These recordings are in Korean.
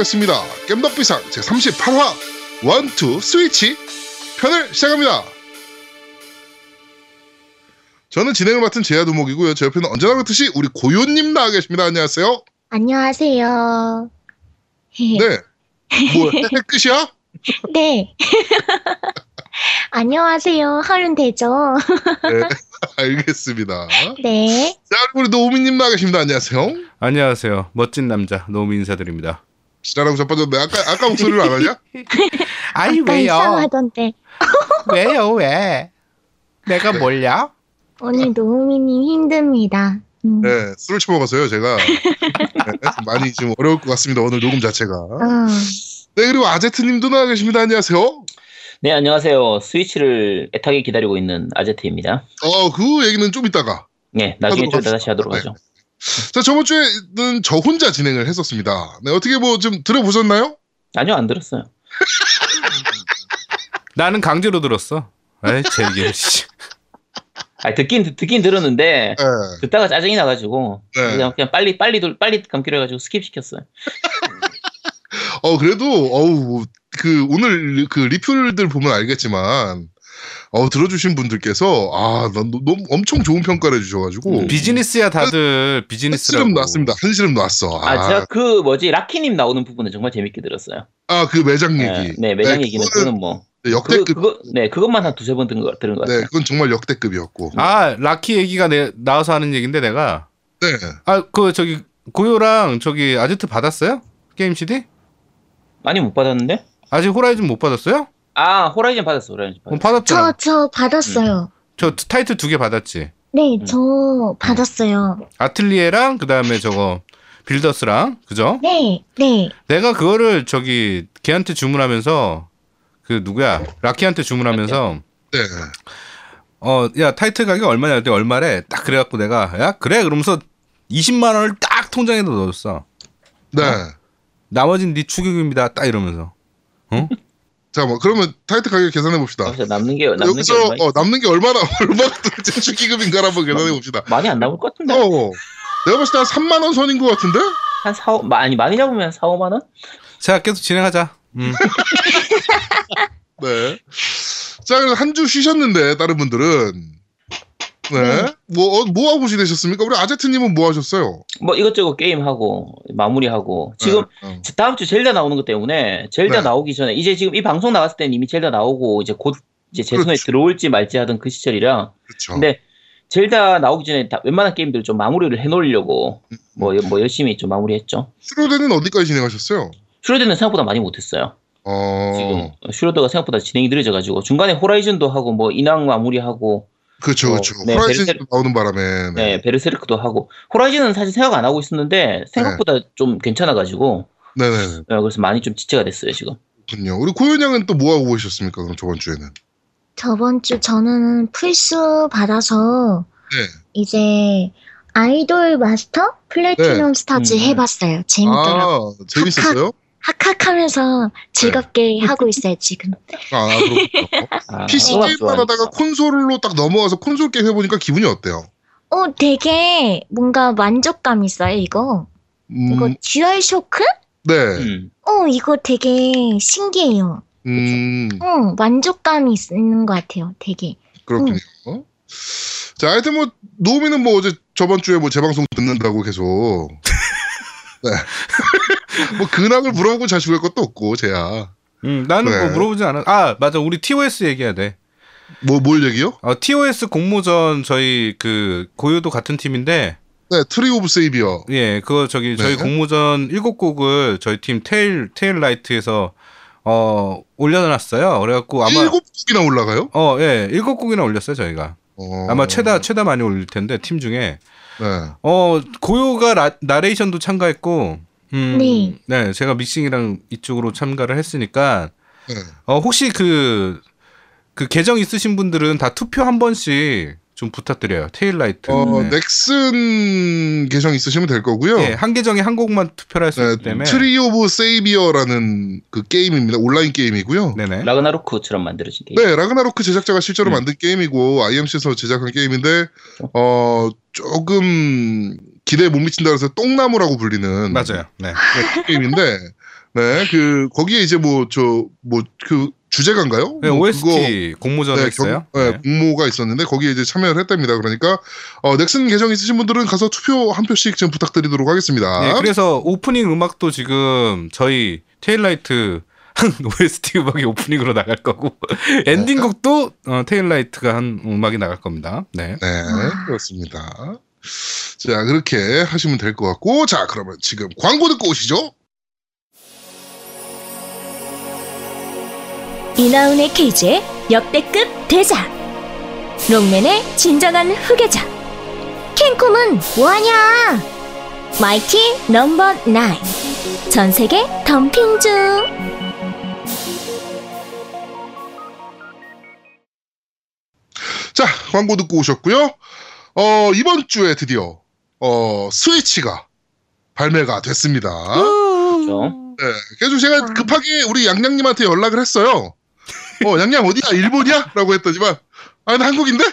날아오겠습니다. 겜덕비상 제38화 원투 스위치 편을 시작합니다. 저는 진행을 맡은 제야두목이고요. 제 옆에는 언제나 그렇듯이 우리 고요님 나와 계십니다. 안녕하세요. 안녕하세요. 네. 뭐, 해 끝이야? 네. 안녕하세요. 하면 되죠. 네. 알겠습니다. 네. 자, 우리 노우미님 나와 계십니다. 안녕하세요. 안녕하세요. 멋진 남자 노미 인사드립니다. 지랄하고 자빠졌네. 아까, 아까 목소리를 안 하냐? 아니 아까 이상하던데. 왜요 왜? 내가 뭘야? 오늘 노우미님 힘듭니다. 음. 네. 술을 처먹어서요, 제가. 네, 많이 좀 어려울 것 같습니다. 오늘 녹음 자체가. 어, 네, 그리고 아제트님도 나와 계십니다. 안녕하세요. 네, 안녕하세요. 스위치를 애타게 기다리고 있는 아제트입니다. 어, 그 얘기는 좀 이따가. 네, 나중에 좀. 다시 하도록 네. 하죠. 자, 저번 주에는 저 혼자 진행을 했었습니다. 네, 어떻게 뭐 좀 들어보셨나요? 아니요, 안 들었어요. 나는 강제로 들었어. 에이 제게 씨. 아, 듣긴 듣- 듣긴 들었는데 네. 듣다가 짜증이 나가지고 네. 그냥 그냥 빨리 빨리 돌- 빨리 감기로 해가지고 skip 시켰어요. 어, 그래도, 어우, 그, 오늘 그 리플들 보면 알겠지만, 어, 들어주신 분들께서, 아, 난 너- 너무 엄청 좋은 평가를 해주셔가지고, 음. 비즈니스야 다들 비즈니스라고. 한시름 놨습니다. 한시름 놨어. 아, 아, 제가 그 뭐지 라키님 나오는 부분은 정말 재밌게 들었어요. 아, 그 매장 네, 얘기. 네, 매장 네, 얘기는 그거는 그거는 뭐 네, 역대급. 그거 네 그것만 한 두세 번 들은 거 들은 것 같아요. 네, 그건 정말 역대급이었고. 아 라키 얘기가 내, 나와서 하는 얘긴데 내가 네. 아 그 저기 고요랑 저기 아제트 받았어요? 게임 CD? 많이 못 받았는데? 아직 호라이즌 못 받았어요? 아 호라이즌 받았어, 호라이즌 어, 받았어. 받았잖아. 저, 저 받았어요. 저 타이틀 두 개 받았지. 네, 음. 저 받았어요. 아틀리에랑 그다음에 저거 빌더스랑 그죠? 네, 네. 내가 그거를 저기 걔한테 주문하면서 그 누구야 라키한테 주문하면서 네. 어 야 타이틀 가격 얼마냐 그때 얼마래 딱 그래갖고 내가 야 그래 그러면서 20만 원을 딱 통장에 넣었어 네. 나머지는 네 축의금입니다 딱 이러면서 자, 뭐, 그러면 타이틀 가격 계산해 봅시다. 여기서 남는 게 남는 게 여기서 얼마 있- 어, 남는 게 얼마나 얼마나 도대체 축의금인가를 한번 계산해 봅시다. 많이 안 남을 것 같은데 어, 내가 봤을 때 한 3만 원 선인 것 같은데? 한 4, 5, 많이 많이 잡으면 4, 5만 원? 자 계속 진행하자 음. 네. 자, 그래서 한주 쉬셨는데 다른 분들은 네. 뭐, 어, 뭐 하고 지내셨습니까? 우리 아제트님은 뭐 하셨어요? 뭐 이것저것 게임 하고 마무리하고 지금 네. 어. 다음 주 젤다 나오는 것 때문에 젤다 네. 나오기 전에 이제 지금 이 방송 나갔을 때는 이미 젤다 나오고 이제 곧 이제 제 손에 그렇죠. 들어올지 말지 하던 그 시절이라 그렇죠. 근데 젤다 나오기 전에 다 웬만한 게임들 좀 마무리를 해놓으려고 음. 뭐, 뭐 열심히 좀 마무리했죠. 슈로대는 어디까지 진행하셨어요? 슈로대는 생각보다 많이 못했어요. 어, 지금 슈로대가 생각보다 진행이 느려져가지고 중간에 호라이즌도 하고 뭐 인왕 마무리하고 그렇죠, 어, 그렇죠. 네, 호라이즌 베르세르- 나오는 바람에. 네, 베르세르크도 하고 호라이즌은 사실 생각 안 하고 있었는데 생각보다 좀 괜찮아가지고 네, 네, 네. 어, 그래서 많이 좀 지체가 됐어요 지금. 그렇군요. 우리 고요 양은 또 뭐 하고 계셨습니까? 그럼 저번 주에는. 저번 주 저는 플스 받아서 네. 이제 아이돌 마스터 플래티넘 스타즈 음. 해봤어요. 재밌더라고요. 아, 재밌었어요? 학학하면서 즐겁게 하고 있어요, 지금. 아, 그렇군요. 아, PC 게임만. 하다가 콘솔로 딱 넘어와서 콘솔 게임 해보니까 기분이 어때요? 어, 되게 뭔가 만족감 있어요, 이거. 음, 이거 듀얼 쇼크? 네. 음. 어, 이거 되게 신기해요. 음, 어, 만족감이 있는 것 같아요, 되게. 그렇군요. 자, 하여튼 뭐, 노미는 뭐 어제 저번 주에 뭐 재방송 듣는다고 계속. 네. 뭐 근황을 물어보고 자시고 할 것도 없고, 쟤야. 음, 나는 네. 뭐 물어보지 않아 아 맞아 우리 TOS 얘기해야 돼 뭐, 뭘 얘기요? 어, TOS 공모전 저희 그 고요도 같은 팀인데 네, 트리 오브 세이비어. 예 그거 저기 저희 네. 공모전 일곱 곡을 저희 팀 테일 테일 라이트에서 어 올려놨어요 그래갖고 아마 일곱 곡이나 올라가요? 어, 예, 일곱 곡이나 올렸어요, 저희가. 어, 아마 최다, 최다 많이 올릴 텐데, 팀 중에. 네. 어, 고요가 라, 나레이션도 참가했고, 음, 네. 제가 믹싱이랑 이쪽으로 참가를 했으니까, 네. 어, 혹시 그, 그 계정 있으신 분들은 다 투표 한 번씩 좀 부탁드려요. 테일라이트. 어, 네. 넥슨 계정 있으시면 될 거고요. 예, 한 계정에 한 곡만 투표를 할수 네, 있기 때문에. 트리 오브 세이비어라는 그 게임입니다. 온라인 게임이고요. 네네. 라그나로크처럼 만들어진 게임. 네, 라그나로크 제작자가 실제로 음. 만든 게임이고 IMC에서 제작한 게임인데 어 조금 기대에 못 미친다 그래서 똥나무라고 불리는 맞아요. 네. 네, 게임인데 네, 그 거기에 이제 뭐 저 뭐 그 주제가인가요? 네, 뭐 OST 공모전을 네, 했어요. 경- 네, 네. 공모가 있었는데 거기에 이제 참여를 했답니다. 그러니까 어, 넥슨 계정 있으신 분들은 가서 투표 한 표씩 좀 부탁드리도록 하겠습니다. 네, 그래서 오프닝 음악도 지금 저희 테일라이트 한 OST 음악이 오프닝으로 나갈 거고 엔딩곡도 어, 테일라이트가 한 음악이 나갈 겁니다. 네. 네, 그렇습니다. 자, 그렇게 하시면 될 것 같고, 자, 그러면 지금 광고 듣고 오시죠. 이나운의 케이지의 역대급 대작 롱맨의 진정한 후계자. 캔콤은 뭐하냐? 마이티 넘버 나인. 전 세계 덤핑 중. 자, 광고 듣고 오셨고요. 어, 이번 주에 드디어 어, 스위치가 발매가 됐습니다. 그렇죠. 네, 그래서 제가 급하게 우리 양양님한테 연락을 했어요. 어, 양양 어디야? 일본이야? 라고 했더니만, 아, 나 한국인데?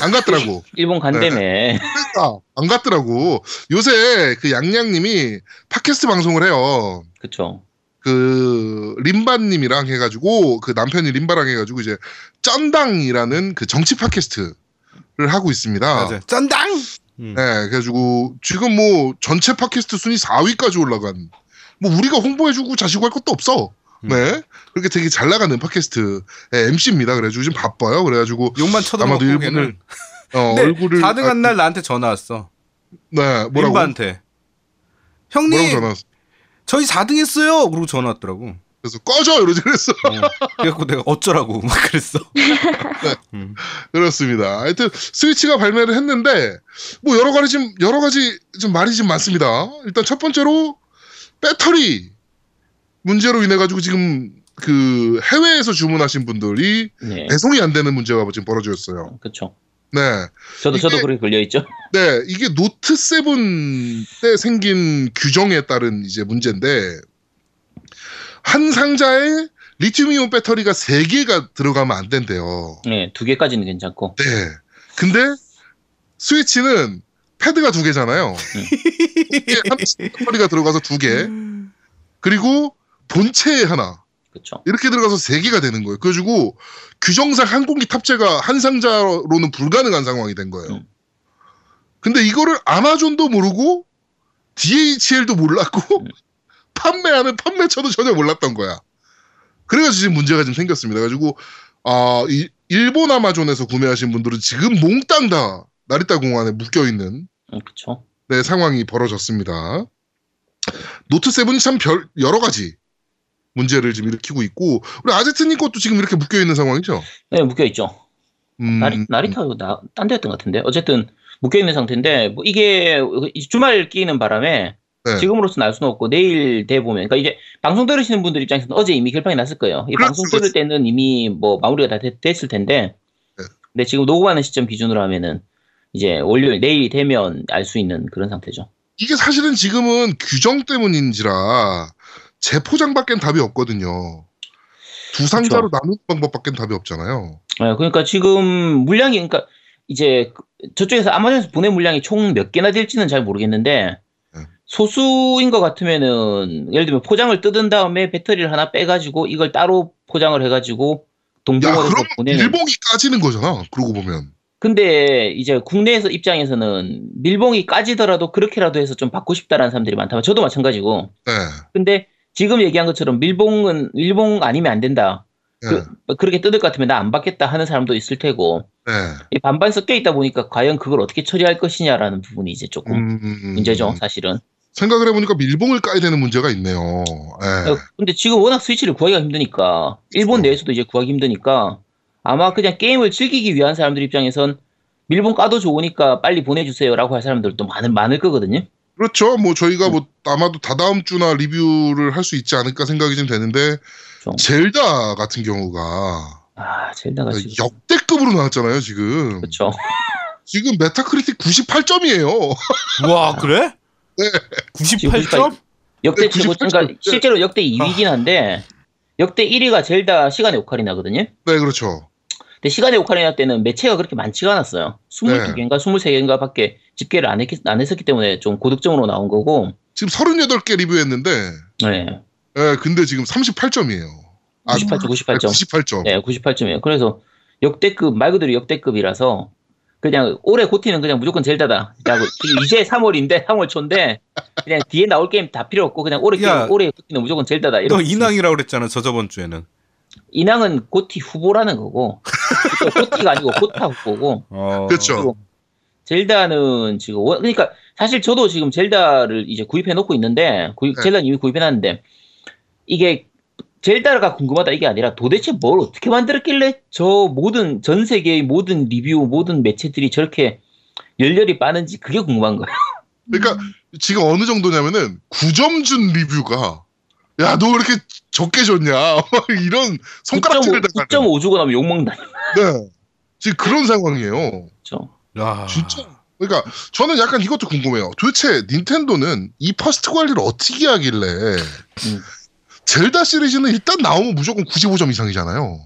안 갔더라고. 일본 간다며. 그러니까 안 갔더라고. 요새 그 양양님이 팟캐스트 방송을 해요. 그쵸. 그 림바님이랑 해가지고 그 남편이 림바랑 해가지고 이제 쩐당이라는 그 정치 팟캐스트를 하고 있습니다. 맞아요. 쩐당. 음. 네, 그래가지고 지금 뭐 전체 팟캐스트 순위 4위까지 올라간 뭐 우리가 홍보해주고 자시고 할 것도 없어. 음. 네, 그렇게 되게 잘 나가는 팟캐스트 MC입니다. 그래가지고 지금 바빠요. 그래가지고 욕만 쳐도 아마도 일본을. 어, 근데 얼굴을 4등한 날 나한테 전화 왔어. 네, 뭐라고. 뭐라고 형님, 전화 왔어? 저희 4등 했어요. 그러고 전화 왔더라고. 그래서 꺼져 이러지 그랬어. 어. 그래갖고 내가 어쩌라고 막 그랬어. 음. 그렇습니다. 하여튼 스위치가 발매를 했는데 뭐 여러 가지 좀 여러 가지 좀 말이 좀 많습니다. 일단 첫 번째로 배터리 문제로 인해 가지고 지금 그 해외에서 주문하신 분들이 네. 배송이 안 되는 문제가 지금 벌어졌어요. 그쵸. 네, 저도, 저도 이게- 그렇게 걸려 있죠. 네 이게 노트 7 때 생긴 규정에 따른 이제 문제인데 한 상자에 리튬이온 배터리가 3개가 들어가면 안 된대요. 네, 두 개까지는 괜찮고. 네. 근데 스위치는 패드가 두 개잖아요. 이게 한 배터리가 들어가서 두 개. 그리고 본체에 하나. 그쵸. 이렇게 들어가서 세 개가 되는 거예요. 그래가지고 규정상 항공기 탑재가 한 상자로는 불가능한 상황이 된 거예요. 음. 근데 이거를 아마존도 모르고 DHL도 몰랐고 음. 판매하는 판매처도 전혀 몰랐던 거야. 그래가지고 지금 문제가 좀 생겼습니다. 그래가지고 아, 이- 일본 아마존에서 구매하신 분들은 지금 몽땅 다 나리타 공항에 묶여 있는 음, 그쵸. 네, 상황이 벌어졌습니다. 노트 7이 참 별, 여러 가지 문제를 지금 일으키고 있고, 우리 아제트님 것도 지금 이렇게 묶여 있는 상황이죠? 네, 묶여 있죠. 음, 나리, 나리타도 나, 딴 데였던 것 같은데. 어쨌든, 묶여 있는 상태인데, 뭐 이게 이 주말 끼는 바람에, 네. 지금으로서는 알 수는 없고, 내일 돼 보면, 그러니까 이제 방송 들으시는 분들 입장에서는 어제 이미 결판이 났을 거예요. 이 그렇죠, 방송 그렇죠. 들을 때는 이미 뭐 마무리가 다 됐, 됐을 텐데, 네. 근데 지금 녹음하는 시점 기준으로 하면은, 이제 월요일, 내일이 되면 알 수 있는 그런 상태죠. 이게 사실은 지금은 규정 때문인지라 재포장밖엔 답이 없거든요. 두 상자로 나누는 방법밖엔 답이 없잖아요. 네, 그러니까 지금 물량이 그러니까 이제 그- 저쪽에서 아마존에서 보낸 물량이 총 몇 개나 될지는 잘 모르겠는데 네. 소수인 것 같으면은 예를 들면 포장을 뜯은 다음에 배터리를 하나 빼가지고 이걸 따로 포장을 해가지고 그럼 보내는. 일봉이 까지는 거잖아. 그러고 보면. 근데 이제 국내에서 입장에서는 밀봉이 까지더라도 그렇게라도 해서 좀 받고 싶다라는 사람들이 많다면 저도 마찬가지고. 네. 근데 지금 얘기한 것처럼 밀봉은 밀봉 아니면 안 된다. 네. 그, 그렇게 뜯을 것 같으면 나 안 받겠다 하는 사람도 있을 테고. 네. 이 반반 섞여 있다 보니까 과연 그걸 어떻게 처리할 것이냐라는 부분이 이제 조금 음, 문제죠, 사실은. 생각을 해보니까 밀봉을 까야 되는 문제가 있네요. 네. 어, 근데 지금 워낙 스위치를 구하기가 힘드니까 일본 그렇죠. 내에서도 이제 구하기 힘드니까 아마 그냥 게임을 즐기기 위한 사람들 입장에선 밀봉 까도 좋으니까 빨리 보내주세요라고 할 사람들도 많을 많을 거거든요. 그렇죠. 뭐 저희가 뭐 아마도 다다음 주나 리뷰를 할 수 있지 않을까 생각이 좀 되는데 좀. 젤다 같은 경우가 아, 젤다가 지금 역대급으로 나왔잖아요. 지금 그렇죠. 지금 메타크리틱 98점이에요. 와 그래? 네. 98점? 역대 네, 최고 98 그러니까 점. 실제로 역대 2위긴 한데 역대 1위가 젤다 시간의 오카리나거든요. 네, 그렇죠. 근데 시간의 오카리나 때는 매체가 그렇게 많지가 않았어요. 22개인가 23개인가 밖에 집계를 안, 했, 안 했었기 때문에 좀 고득점으로 나온 거고, 지금 38개 리뷰했는데, 네. 예, 근데 지금 38점이에요. 98점, 98점. 98점. 네, 98점이에요. 그래서 역대급, 말 그대로 역대급이라서, 그냥 올해 GOTY는 그냥 무조건 젤다다. 지금 이제 3월인데, 3월 초인데, 그냥 뒤에 나올 게임 다 필요 없고, 그냥 올해, 야. 게임, 올해 GOTY는 무조건 젤다다. 너 인왕이라고 그랬잖아 저 저번 주에는. 인왕은 GOTY 후보라는 거고, GOTY가 아니고 GOTY 후보고, 어, 그렇죠. 젤다는 지금 원- 그러니까 사실 저도 지금 젤다를 이제 구입해 놓고 있는데 구입, 네. 젤다는 이미 구입해 놨는데 이게 젤다가 궁금하다 이게 아니라 도대체 뭘 어떻게 만들었길래 저 모든 전 세계의 모든 리뷰 모든 매체들이 저렇게 열렬히 빠는지 그게 궁금한 거예요. 그러니까 지금 어느 정도냐면은 9점 준 리뷰가 야너왜 이렇게 적게 줬냐 이런 손가락질을 9.5, 당하는 9.5 주고 나면 욕먹는다. 네. 지금 그런 상황이에요 그렇죠. 야, 진짜 그러니까 저는 약간 이것도 궁금해요 도대체 닌텐도는 이 first 관리를 어떻게 하길래 음. 젤다 시리즈는 일단 나오면 무조건 95점 이상이잖아요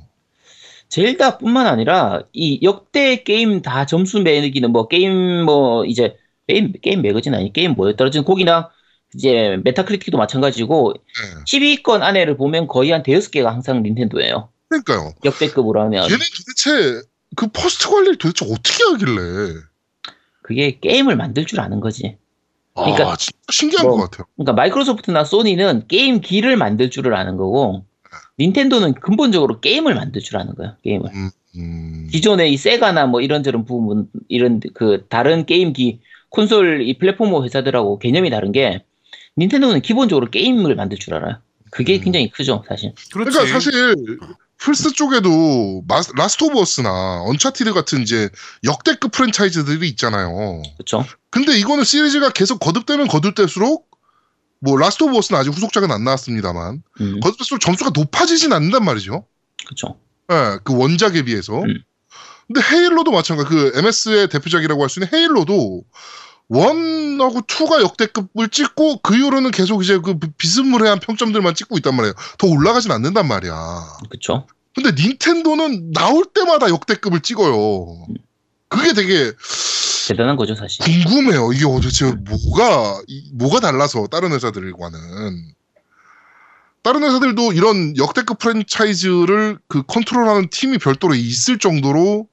젤다뿐만 아니라 이 역대 게임 다 점수 매기는 뭐 게임 뭐 이제 게임 게임 매거진 아니 게임 떨어진 곡이나 이제 메타크리틱도 마찬가지고 네. 10위권 안에를 보면 거의 한 대여섯 개가 항상 닌텐도예요. 그러니까요 역대급으로 하면 얘는 도대체 그 first 관리를 도대체 어떻게 하길래 그게 게임을 만들 줄 아는 거지. 그러니까 아 진짜 신기한 뭐- 것 같아요 그러니까 마이크로소프트나 소니는 게임 기를 만들 줄을 아는 거고 닌텐도는 근본적으로 게임을 만들 줄 아는 거예요. 게임을. 음, 기존의 이 세가나 뭐 이런저런 부분 이런 그 다른 게임기 콘솔 이 플랫폼 회사들하고 개념이 다른 게 닌텐도는 기본적으로 게임을 만들 줄 알아요. 그게 음. 굉장히 크죠, 사실. 그렇지. 그러니까 사실 플스 쪽에도 마스- 라스트 오브 어스나 언차티드 같은 이제 역대급 프랜차이즈들이 있잖아요. 그렇죠. 근데 이거는 시리즈가 계속 거듭되면 거듭될수록 뭐 라스트 오브 어스는 아직 후속작은 안 나왔습니다만 음, 거듭될수록 점수가 높아지진 않는단 말이죠. 그렇죠. 예, 그 원작에 비해서. 음. 근데 헤일로도 마찬가지. 그 MS의 대표작이라고 할 수 있는 헤일로도 one하고 two가 역대급을 찍고 그 이후로는 계속 이제 그 비스무리한 평점들만 찍고 있단 말이에요. 더 올라가진 않는단 말이야. 그렇죠. 근데 닌텐도는 나올 때마다 역대급을 찍어요. 그게 되게 대단한 거죠, 사실. 궁금해요. 이게 도대체 뭐가 이- 뭐가 달라서 다른 회사들과는 다른 회사들도 이런 역대급 프랜차이즈를 그 컨트롤하는 팀이 별도로 있을 정도로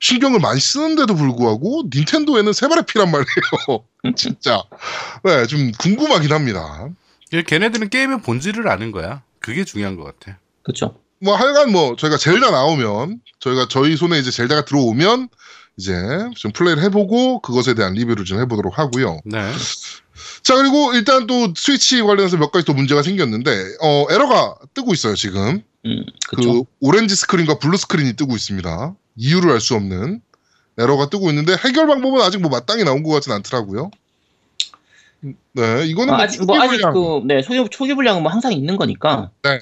신경을 많이 쓰는데도 불구하고 닌텐도에는 세 발의 피란 말이에요. 진짜. 네, 좀 궁금하긴 합니다. 걔네들은 게임의 본질을 아는 거야. 그게 중요한 것 같아. 그렇죠. 뭐 하여간 뭐 저희가 젤다 나오면 저희가 저희 손에 이제 젤다가 들어오면 이제 좀 플레이를 해보고 그것에 대한 리뷰를 좀 해보도록 하고요. 네. 자 그리고 일단 또 스위치 관련해서 몇 가지 또 문제가 생겼는데 어 에러가 뜨고 있어요 지금 음, 그 그렇죠. 오렌지 스크린과 블루 스크린이 뜨고 있습니다 이유를 알 수 없는 에러가 뜨고 있는데 해결 방법은 아직 뭐 마땅히 나온 것 같진 않더라고요 네 이거는 아, 뭐 아직 뭐 아직 초기 분량. 그 네, 초기 초기 분량은 뭐 항상 있는 거니까. 네.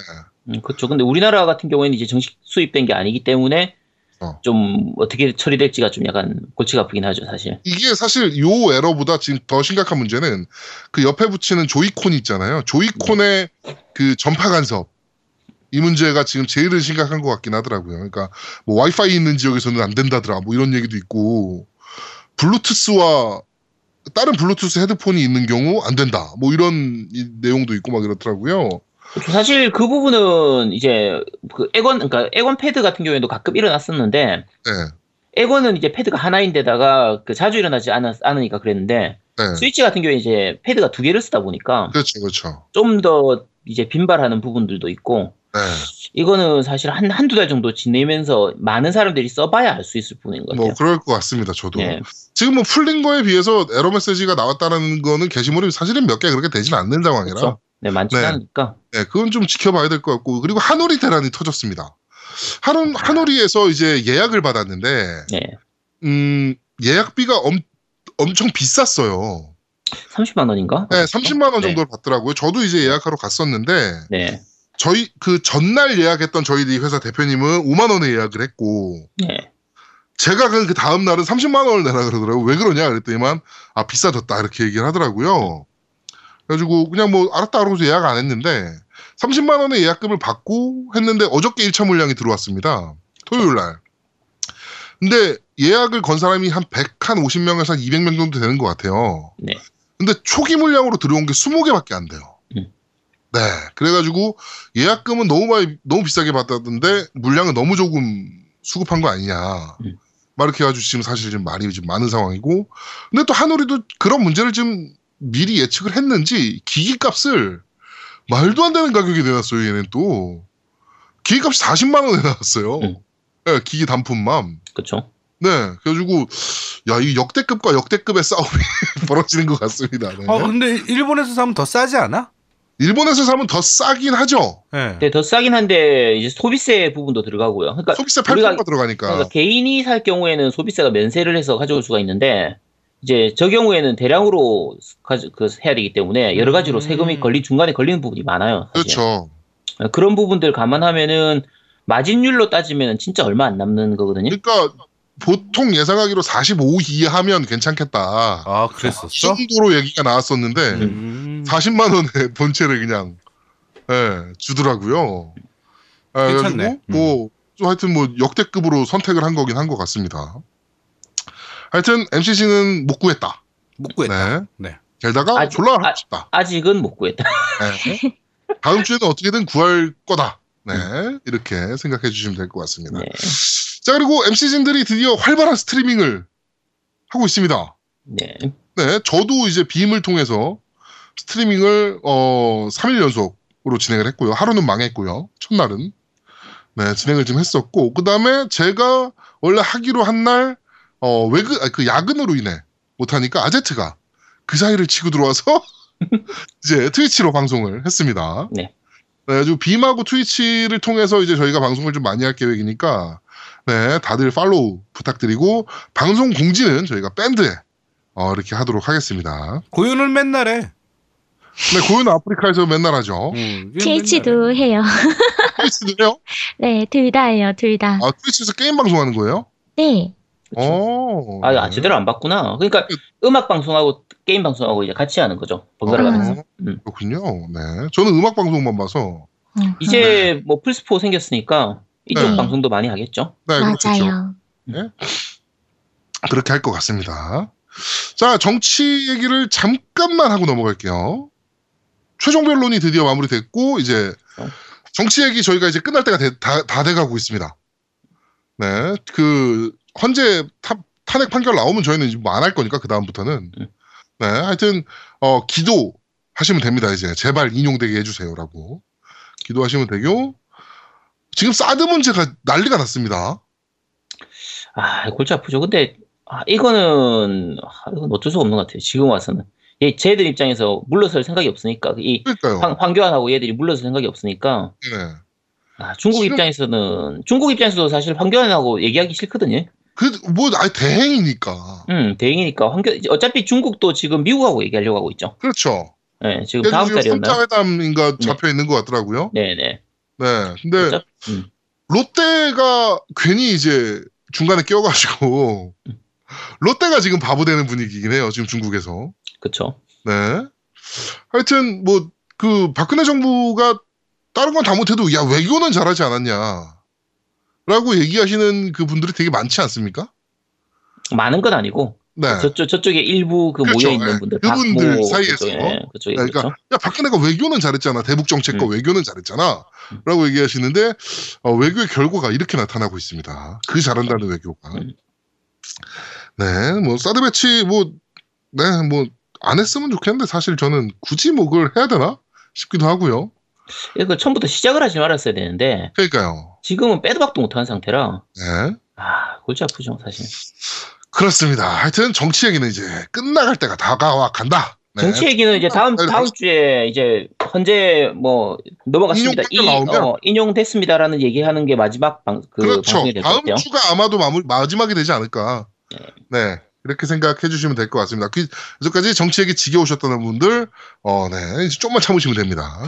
음, 그렇죠. 근데 우리나라 같은 경우에는 이제 정식 수입된 게 아니기 때문에 어. 좀 어떻게 처리될지가 좀 약간 골치가 아프긴 하죠, 사실. 이게 사실 요 에러보다 지금 더 심각한 문제는 그 옆에 붙이는 조이콘이 있잖아요 조이콘의 그 전파 간섭 이 문제가 지금 제일 심각한 것 같긴 하더라고요. 그러니까 뭐 와이파이 있는 지역에서는 안 된다더라 뭐 이런 얘기도 있고 블루투스와 다른 블루투스 헤드폰이 있는 경우 안 된다 뭐 이런 이 내용도 있고 막 이렇더라고요. 그렇죠. 사실 그 부분은 이제 그 에건 그러니까 에건 패드 같은 경우에도 가끔 일어났었는데 네, 에건은 이제 패드가 하나인데다가 그 자주 일어나지 않았, 않으니까 그랬는데 네, 스위치 같은 경우에 이제 패드가 두 개를 쓰다 보니까 그렇죠, 그렇죠. 좀 더 이제 빈발하는 부분들도 있고 네, 이거는 사실 한 한두 달 정도 지내면서 많은 사람들이 써봐야 알 수 있을 부분인 것 같아요. 뭐 그럴 것 같습니다. 저도. 네. 지금 뭐 풀린 거에 비해서 에러 메시지가 나왔다는 거는 게시물이 사실은 몇 개 그렇게 되진 않는 상황이라 그렇죠. 네, 많지 네. 않으니까. 네, 그건 좀 지켜봐야 될 것 같고 그리고 한오리 대란이 터졌습니다. 한오, 한오리에서 이제 예약을 받았는데 네. 음, 예약비가 엄, 엄청 비쌌어요. 30만 원인가? 네, 30만 원 네. 정도를 받더라고요. 저도 이제 예약하러 갔었는데 네. 저희 그 전날 예약했던 저희 회사 대표님은 5만 원에 예약을 했고 네. 제가 그 다음 날은 30만 원을 내라 그러더라고요. 왜 그러냐 그랬더니만 아 비싸졌다 이렇게 얘기를 하더라고요. 그래가지고 그냥 뭐 알았다 그러고서 예약 안 했는데 30만 원의 예약금을 받고 했는데 어저께 1차 물량이 들어왔습니다. 토요일 날. 근데 예약을 건 사람이 한 100, 한 50명에서 한 200명 정도 되는 것 같아요. 네. 근데 초기 물량으로 들어온 게 20개밖에 안 돼요. 음. 네. 그래가지고 예약금은 너무 많이, 너무 비싸게 받았는데 물량은 너무 조금 수급한 거 아니냐. 음. 막 이렇게 해가지고 지금 사실 좀 많이 좀 많은 상황이고. 근데 또 한우리도 그런 문제를 좀 미리 예측을 했는지 기기 값을 말도 안 되는 가격에 내놨어요, 얘는 또. 기기 값이 40만원에 나왔어요. 음. 네, 기기 단품만. 그렇죠. 네, 그래가지고 야 이 역대급과 역대급의 싸움이 벌어지는 것 같습니다. 네. 어 근데 일본에서 사면 더 싸지 않아? 일본에서 사면 더 싸긴 하죠. 예. 근데 더 싸긴 한데 이제 소비세 부분도 들어가고요. 그러니까, 소비세 우리가- 8%가 들어가니까. 그러니까 개인이 살 경우에는 소비세가 면세를 해서 가져올 수가 있는데 이제 저 경우에는 대량으로 가져, 그 해야 되기 때문에 여러 가지로 음. 세금이 걸리 중간에 걸리는 부분이 많아요. 사실. 그렇죠. 그런 부분들 감안하면은 마진율로 따지면 진짜 얼마 안 남는 거거든요. 그러니까 보통 예상하기로 45 이하면 괜찮겠다. 아이 그랬었어? 정도로 얘기가 나왔었는데 음. 40만 원의 본체를 그냥 예, 주더라고요. 아, 괜찮네. 뭐좀 하여튼 뭐 역대급으로 선택을 한 거긴 한 것 같습니다. 하여튼 MCC는 못 구했다. 못 구했다. 네. 네. 게다가 아, 졸라 하고 아, 싶다. 아직은 못 구했다. 네. 다음 주에는 어떻게든 구할 거다. 네. 이렇게 생각해 주시면 될 것 같습니다. 네. 자, 그리고 MC진들이 드디어 활발한 스트리밍을 하고 있습니다. 네. 네. 저도 이제 빔을 통해서 스트리밍을, 어, 3일 연속으로 진행을 했고요. 하루는 망했고요. 첫날은. 네. 진행을 좀 했었고. 그 다음에 제가 원래 하기로 한 날, 어, 외근, 아니, 그 야근으로 인해 못 하니까 아제트가 그 사이를 치고 들어와서 이제 트위치로 방송을 했습니다. 네. 그래가지고 빔하고 트위치를 통해서 이제 저희가 방송을 좀 많이 할 계획이니까 네 다들 팔로우 부탁드리고 방송 공지는 저희가 밴드에 어, 이렇게 하도록 하겠습니다. 고윤을 맨날 해. 네 고유는 아프리카에서 맨날 하죠. 음, 트위치도 해요. 트위치도 해요? 네, 둘 다 해요, 둘 다. 아 트위치에서 게임 방송하는 거예요? 네. 어. 아, 아, 제대로 안 봤구나. 그러니까 음악 방송하고 게임 방송하고 이제 같이 하는 거죠. 번갈아 가면서. 어, 음. 그렇군요. 네. 저는 음악 방송만 봐서. 음, 이제 뭐 플스4 생겼으니까 이쪽 네. 방송도 많이 하겠죠. 네, 그렇죠. 맞아요. 그렇게 할 것 같습니다. 자, 정치 얘기를 잠깐만 하고 넘어갈게요. 최종 변론이 드디어 마무리됐고, 이제, 정치 얘기 저희가 이제 끝날 때가 돼- 다, 다 돼가고 있습니다. 네. 그, 헌재 타- 탄핵 판결 나오면 저희는 이제 뭐안 할 거니까, 그다음부터는. 음. 네. 하여튼, 어, 기도 하시면 됩니다, 이제. 제발 인용되게 해주세요라고. 기도하시면 되고, 지금 사드 문제가 난리가 났습니다. 아, 골치 아프죠. 근데 아, 이거는 아, 이건 어쩔 수가 없는 것 같아요. 지금 와서는. 예, 쟤들 입장에서 물러설 생각이 없으니까 이 그러니까요. 황, 황교안하고 얘들이 물러설 생각이 없으니까 네. 아, 중국 지금- 입장에서는 중국 입장에서도 사실 황교안하고 얘기하기 싫거든요. 그, 뭐, 아예 대행이니까. 음, 대행이니까 황교 어차피 중국도 지금 미국하고 얘기하려고 하고 있죠. 그렇죠. 예, 지금 그래서 다음 지금 달이었나요? 3차 회담인가 잡혀 있는 것 같더라고요. 네, 네. 네. 근데 음. 롯데가 괜히 이제 중간에 끼어가지고 롯데가 지금 바보 되는 분위기긴 해요. 지금 중국에서. 그쵸. 네. 하여튼 뭐 그 박근혜 정부가 다른 건 다 못해도 야 외교는 잘하지 않았냐. 라고 얘기하시는 그 분들이 되게 많지 않습니까? 많은 건 아니고 네. 저쪽 저쪽에 일부 그 그렇죠. 모여 있는 예. 분들 그분들 박모 사이에서. 그쪽에, 그쪽에 그러니까 그렇죠. 야 박근혜가 외교는 잘했잖아 대북 정책과 음. 외교는 잘했잖아 음. 라고 얘기하시는데 어, 외교의 결과가 이렇게 나타나고 있습니다 그 잘한다는 외교가 음. 네뭐 사드 배치 뭐네뭐 안 했으면 좋겠는데 사실 저는 굳이 뭐 그걸 해야 되나 싶기도 하고요 이거 처음부터 시작을 하지 말았어야 되는데 그러니까요 지금은 빼도 박도 못하는 상태라 네 아 골치 아프죠 사실. 그렇습니다 하여튼 정치 얘기는 이제 끝나갈 때가 다가와 간다 네. 정치 얘기는 이제 다음 네, 다음 주에 이제 현재 뭐 넘어갔습니다. 인용 이? 어, 인용됐습니다라는 얘기하는 게 마지막 방, 그 그렇죠 방송이 될것 다음 같아요. 주가 아마도 마무, 마지막이 되지 않을까 네. 이렇게 생각해 주시면 될 것 같습니다. 그, 여기까지 정치 얘기 지겨우셨다는 분들, 어, 네. 이제 좀만 참으시면 됩니다.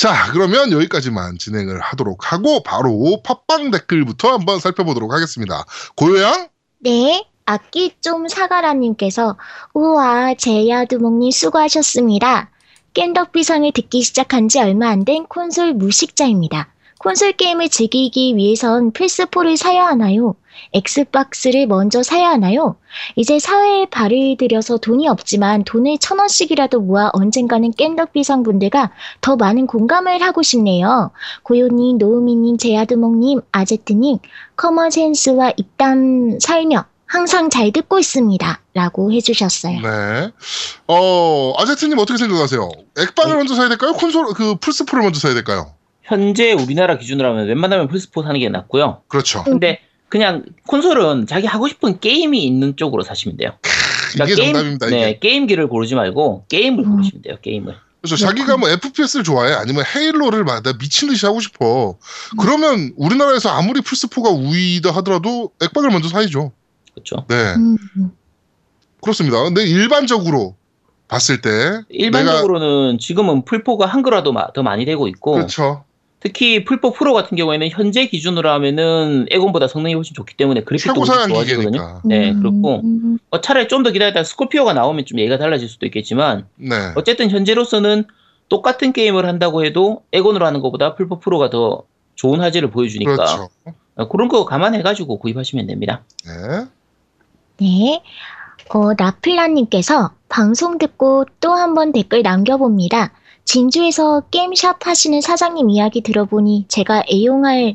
자, 그러면 여기까지만 진행을 하도록 하고, 바로 팟빵 댓글부터 한번 살펴보도록 하겠습니다. 고요양? 네. 악기 좀 사가라님께서 우와 제야두목님 수고하셨습니다. 깬덕비상을 듣기 시작한 지 얼마 안 된 콘솔 무식자입니다. 콘솔 게임을 즐기기 위해선 플스4를 사야 하나요? 엑스박스를 먼저 사야 하나요? 이제 사회에 발을 들여서 돈이 없지만 돈을 천 원씩이라도 모아 언젠가는 겜덕비상 분들과 더 많은 공감을 하고 싶네요. 고요님, 노우미님, 제아드몽님, 아제트님, 유머센스와 입담 살며 항상 잘 듣고 있습니다. 라고 해주셨어요. 네. 어, 아제트님 어떻게 생각하세요? 액박을 네. 먼저 사야 될까요? 콘솔, 그, 플스4를 먼저 사야 될까요? 현재 우리나라 기준으로 하면 웬만하면 플스4 사는 게 낫고요. 그렇죠. 근데 그냥 콘솔은 자기 하고 싶은 게임이 있는 쪽으로 사시면 돼요. 이게 그러니까 게임- 정답입니다, 이게. 네, 게임기를 고르지 말고 게임을 음. 고르시면 돼요. 게임을. 그렇죠. 자기가 뭐 FPS를 좋아해 아니면 헤일로를 막 내가 미친 듯이 하고 싶어. 그러면 우리나라에서 아무리 플스4가 우위다 하더라도 액박을 먼저 사야죠. 그렇죠. 네. 음, 그렇습니다. 근데 일반적으로 봤을 때 일반적으로는 지금은 플포가 한글화도 마- 더 많이 되고 있고 그렇죠. 특히 플포 프로 같은 경우에는 현재 기준으로 하면은 엑원보다 성능이 훨씬 좋기 때문에 그래픽도 좋아지거든요. 기계니까. 네, 음, 그렇고 음, 어, 차라리 좀 더 기다렸다 스코피오가 나오면 좀 얘기가 달라질 수도 있겠지만 네. 어쨌든 현재로서는 똑같은 게임을 한다고 해도 엑원으로 하는 것보다 플포 프로가 더 좋은 화질을 보여주니까 그렇죠. 어, 그런 거 감안해가지고 구입하시면 됩니다. 네. 네. 어, 나플라님께서 방송 듣고 또 한 번 댓글 남겨봅니다. 진주에서 게임샵 하시는 사장님 이야기 들어보니 제가 애용할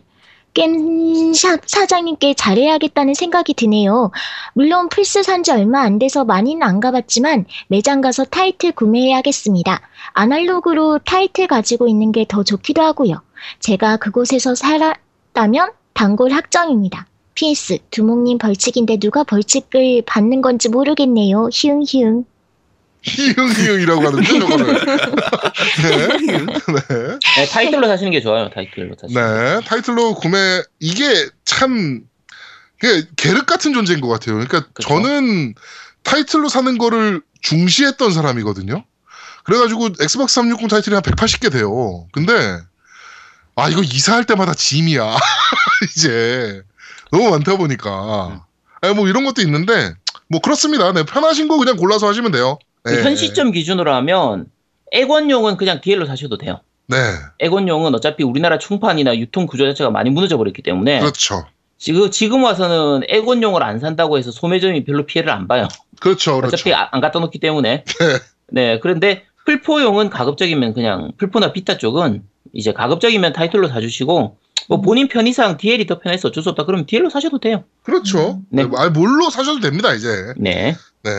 게임샵 사장님께 잘해야겠다는 생각이 드네요. 물론 플스 산지 얼마 안 돼서 많이는 안 가봤지만 매장 가서 타이틀 구매해야겠습니다. 아날로그로 타이틀 가지고 있는 게 더 좋기도 하고요. 제가 그곳에서 살았다면 단골 확정입니다. PS 두목님 벌칙인데 누가 벌칙을 받는 건지 모르겠네요. 히응히응. 희응희응이라고 하는데 저거를. 네. 네. 네, 타이틀로 사시는 게 좋아요. 타이틀로 사시는. 네. 타이틀로 구매 이게 참 그게 계륵 같은 존재인 것 같아요. 그러니까 그쵸. 저는 타이틀로 사는 거를 중시했던 사람이거든요. 그래가지고 엑스박스 360 타이틀이 한 180개 돼요. 근데 아 이거 이사할 때마다 짐이야. 이제 너무 많다 보니까. 아니 뭐 이런 것도 있는데 뭐 그렇습니다. 네, 편하신 거 그냥 골라서 하시면 돼요. 네. 현 시점 기준으로 하면 엑원용은 그냥 DL로 사셔도 돼요. 네, 엑원용은 어차피 우리나라 총판이나 유통 구조 자체가 많이 무너져 버렸기 때문에 그렇죠. 지금 지금 와서는 엑원용을 안 산다고 해서 소매점이 별로 피해를 안 봐요. 그렇죠, 그렇죠. 어차피 아- 안 갖다 놓기 때문에. 네. 네. 그런데 풀포용은 가급적이면 그냥 풀포나 비타 쪽은 이제 가급적이면 타이틀로 사주시고 뭐 본인 편의상 DL이 더 편해서 어쩔 수 없다 그러면 DL로 사셔도 돼요. 그렇죠. 네. 네. 아, 뭘로 사셔도 됩니다, 이제. 네. 네.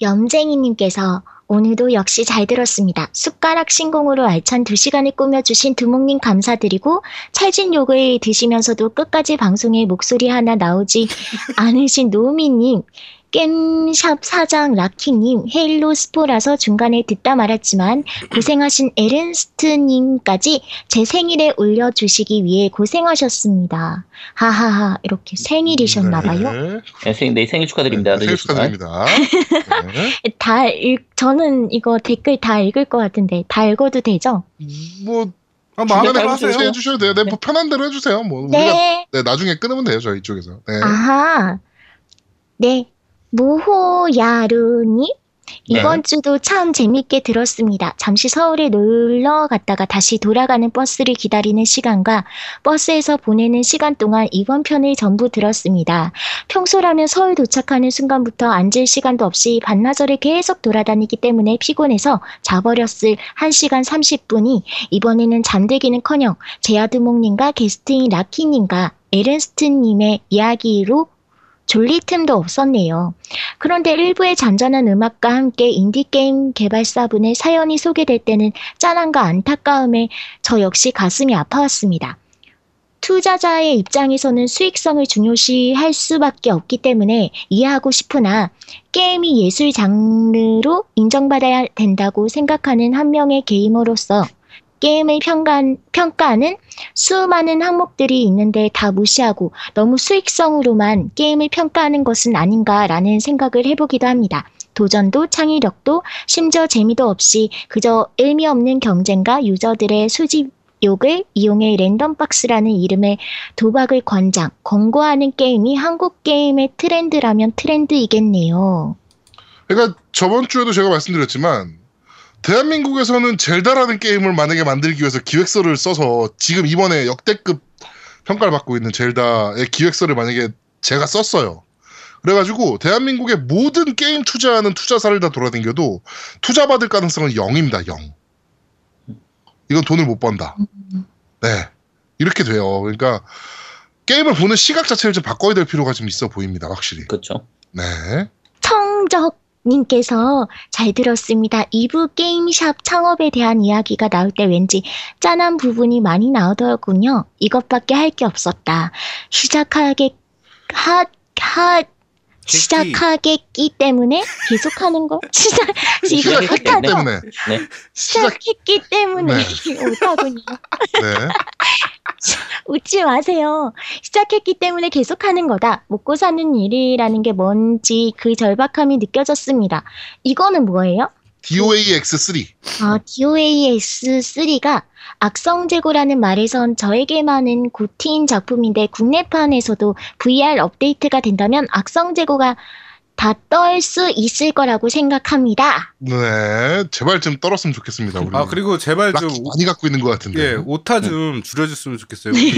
염쟁이님께서 오늘도 역시 잘 들었습니다. 숟가락 신공으로 알찬 두 시간을 꾸며주신 두목님 감사드리고 찰진 욕을 드시면서도 끝까지 방송에 목소리 하나 나오지 않으신 노우미님, 겜샵 사장 라키님, 헤일로 스포라서 중간에 듣다 말았지만 고생하신 에른스트님까지 제 생일에 올려주시기 위해 고생하셨습니다. 하하하 이렇게 생일이셨나봐요. 네. 네, 생, 네, 생일 축하드립니다. 네, 생일. 축하드립니다. 네. 다 읽, 저는 이거 댓글 다 읽을 것 같은데 다 읽어도 되죠? 뭐, 아, 마음에 하세요. 해주셔도 돼요. 네, 뭐 편한 대로 해주세요. 뭐, 우리가 네. 네, 나중에 끊으면 돼요, 저희 쪽에서. 네. 아하. 네. 모호야루님? 이번 주도 참 재밌게 들었습니다. 잠시 서울에 놀러 갔다가 다시 돌아가는 버스를 기다리는 시간과 버스에서 보내는 시간 동안 이번 편을 전부 들었습니다. 평소라면 서울 도착하는 순간부터 앉을 시간도 없이 반나절을 계속 돌아다니기 때문에 피곤해서 자버렸을 1시간 30분이 이번에는 잠들기는커녕 제아드몽님과 게스트인 라키님과 에른스트님의 이야기로 졸릴 틈도 없었네요. 그런데 일부의 잔잔한 음악과 함께 인디게임 개발사분의 사연이 소개될 때는 짠함과 안타까움에 저 역시 가슴이 아파왔습니다. 투자자의 입장에서는 수익성을 중요시할 수밖에 없기 때문에 이해하고 싶으나 게임이 예술 장르로 인정받아야 된다고 생각하는 한 명의 게이머로서 게임을 평가, 평가하는 수많은 항목들이 있는데 다 무시하고 너무 수익성으로만 게임을 평가하는 것은 아닌가라는 생각을 해보기도 합니다. 도전도 창의력도 심지어 재미도 없이 그저 의미 없는 경쟁과 유저들의 수집 욕을 이용해 랜덤박스라는 이름의 도박을 권장, 권고하는 게임이 한국 게임의 트렌드라면 트렌드이겠네요. 그러니까 저번 주에도 제가 말씀드렸지만, 대한민국에서는 젤다라는 게임을 만약에 만들기 위해서 기획서를 써서 지금 이번에 역대급 평가를 받고 있는 젤다의 기획서를 만약에 제가 썼어요. 그래가지고 대한민국의 모든 게임 투자하는 투자사를 다 돌아다녀도 투자 받을 가능성은 0입니다. 0. 이건 돈을 못 번다. 네. 이렇게 돼요. 그러니까 게임을 보는 시각 자체를 좀 바꿔야 될 필요가 좀 있어 보입니다. 확실히. 그렇죠. 네. 청적 님께서 잘 들었습니다. 2부 게임샵 창업에 대한 이야기가 나올 때 왠지 짠한 부분이 많이 나오더군요. 이것밖에 할 게 없었다. 시작하게 하, 하, 시작하겠기 때문에 계속하는 거 시작 이거 못하죠. 때문에. 네. 시작. 시작했기 때문에 못하군요. 네. 웃지 마세요. 시작했기 때문에 계속하는 거다. 먹고 사는 일이라는 게 뭔지 그 절박함이 느껴졌습니다. 이거는 뭐예요? DOAX3. 아, DOAS3가 악성재고라는 말에선 저에게만은 고티인 작품인데 국내판에서도 VR 업데이트가 된다면 악성재고가 다 떨 수 있을 거라고 생각합니다. 네. 제발 좀 떨었으면 좋겠습니다. 우리. 아 그리고 제발 좀 많이 갖고 있는 것 같은데. 예, 오타 좀 줄여줬으면 좋겠어요. 우리,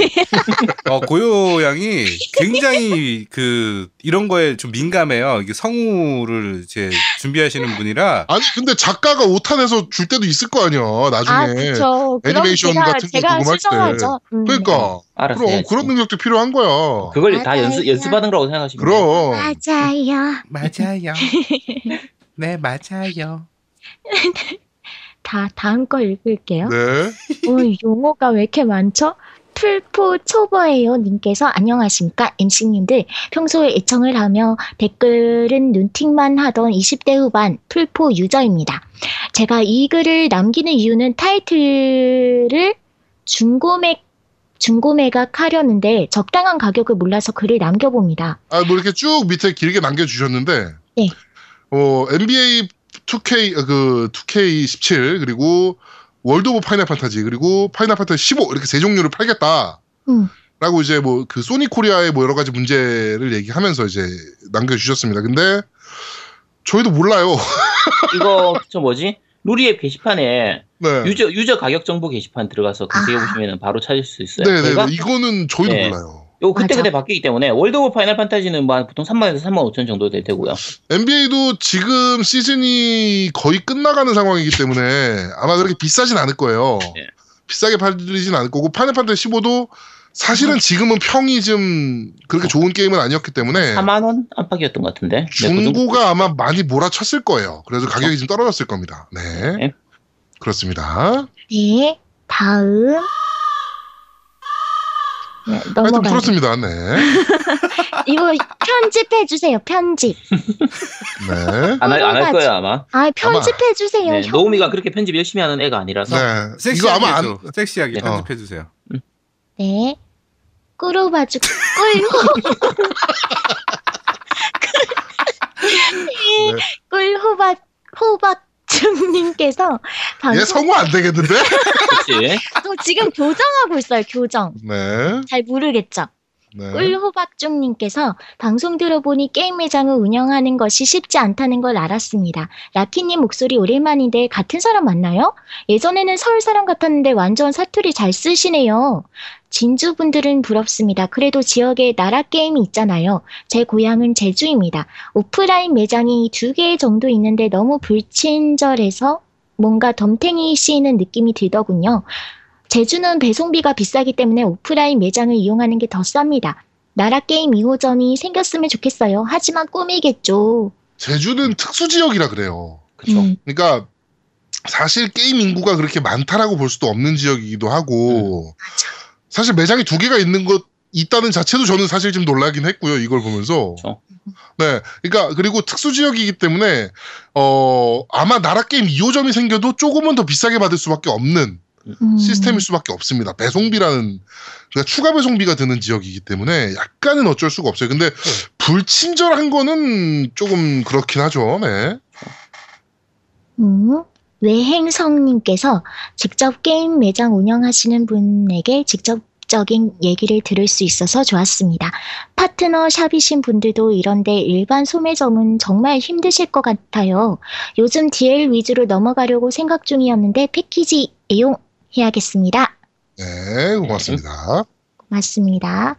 어, 고요 양이 굉장히 그 이런 거에 좀 민감해요. 이게 성우를 이제 준비하시는 분이라 아니 근데 작가가 오탄에서 줄 때도 있을 거 아니야 나중에 아, 애니메이션 제가, 같은 거 제가 녹음할 때. 음. 그러니까 알았어. 그럼 그런 능력도 필요한 거야 그걸 다 맞아요. 연습 연습하는 거라고 생각하시면 돼요. 그럼 맞아요. 맞아요. 네 맞아요. 다 다음 거 읽을게요. 네 어, 용어가 왜 이렇게 많죠? 풀포 초보예요 님께서 안녕하십니까 MC님들 평소에 애청을 하며 댓글은 눈팅만 하던 20대 후반 풀포 유저입니다. 제가 이 글을 남기는 이유는 타이틀을 중고맥 중고매각 하려는데 적당한 가격을 몰라서 글을 남겨봅니다. 아 뭐 이렇게 쭉 밑에 길게 남겨주셨는데 네. 어 NBA 2K 어, 그 2K17 그리고 월드 오브 파이널 판타지 그리고 파이널 판타지 15 이렇게 세 종류를 팔겠다. 음. 라고 이제 뭐 그 소니 코리아의 뭐 여러 가지 문제를 얘기하면서 이제 남겨주셨습니다. 근데 저희도 몰라요. 이거 저 뭐지? 루리웹 게시판에 네. 유저 유저 가격 정보 게시판 들어가서 검색해 보시면 바로 찾을 수 있어요. 네네네. 저희가 이거는 저희도 네. 몰라요. 요 그때 맞아. 그때 바뀌기 때문에 월드 오브 파이널 판타지는 뭐 보통 3만에서 3만 5천 정도 될 테고요. NBA도 지금 시즌이 거의 끝나가는 상황이기 때문에 아마 그렇게 비싸진 않을 거예요. 네. 비싸게 팔리진 않을 거고 파이널 판타지 15도 사실은 지금은 평이 좀 그렇게 좋은 게임은 아니었기 때문에 4만 원 안팎이었던 것 같은데. 네. 중고가 아마 많이 몰아쳤을 거예요. 그래서 가격이 좀 떨어졌을 겁니다. 네. 네. 그렇습니다. 네, 다음 네, 하여튼 넘어가요. 그렇습니다. 네. 이거 편집해 주세요. 편집. 네. 안할안할 거예요 아마. 아, 편집해 주세요. 네, 노우미가 그렇게 편집 열심히 하는 애가 아니라서. 네. 이거 섹시하게 아마 안, 좀, 섹시하게 네. 편집해 주세요. 네. 꿀 네. 꿀호박 호박증님께서 얘 방송 성우 안 되겠는데? 저 지금 교정하고 있어요. 교정. 네. 잘 모르겠죠. 네. 꿀호박중님께서 방송 들어보니 게임 매장을 운영하는 것이 쉽지 않다는 걸 알았습니다. 라키님 목소리 오랜만인데 같은 사람 맞나요? 예전에는 서울 사람 같았는데 완전 사투리 잘 쓰시네요. 진주 분들은 부럽습니다. 그래도 지역에 나라 게임이 있잖아요. 제 고향은 제주입니다. 오프라인 매장이 두 개 정도 있는데 너무 불친절해서 뭔가 덤탱이 씌이는 느낌이 들더군요. 제주는 배송비가 비싸기 때문에 오프라인 매장을 이용하는 게 더 쌉니다. 나라 게임 2호점이 생겼으면 좋겠어요. 하지만 꿈이겠죠. 제주는 특수 지역이라 그래요. 그렇죠. 음, 그러니까 사실 게임 인구가 그렇게 많다라고 볼 수도 없는 지역이기도 하고 사실 매장이 두 개가 있는 것 있다는 자체도 저는 사실 좀 놀라긴 했고요. 이걸 보면서. 그렇죠. 네. 그러니까 그리고 특수 지역이기 때문에 어 아마 나라 게임 2호점이 생겨도 조금은 더 비싸게 받을 수밖에 없는 음, 시스템일 수밖에 없습니다. 배송비라는 그러니까 추가 배송비가 드는 지역이기 때문에 약간은 어쩔 수가 없어요. 근데 불친절한 거는 조금 그렇긴 하죠. 네. 음, 외행성님께서 직접 게임 매장 운영하시는 분에게 직접 매력적인 얘기를 들을 수 있어서 좋았습니다. 파트너 샵이신 분들도 이런데 일반 소매점은 정말 힘드실 것 같아요. 요즘 DL 위주로 넘어가려고 생각 중이었는데 패키지 애용 해야겠습니다. 네, 고맙습니다. 맞습니다.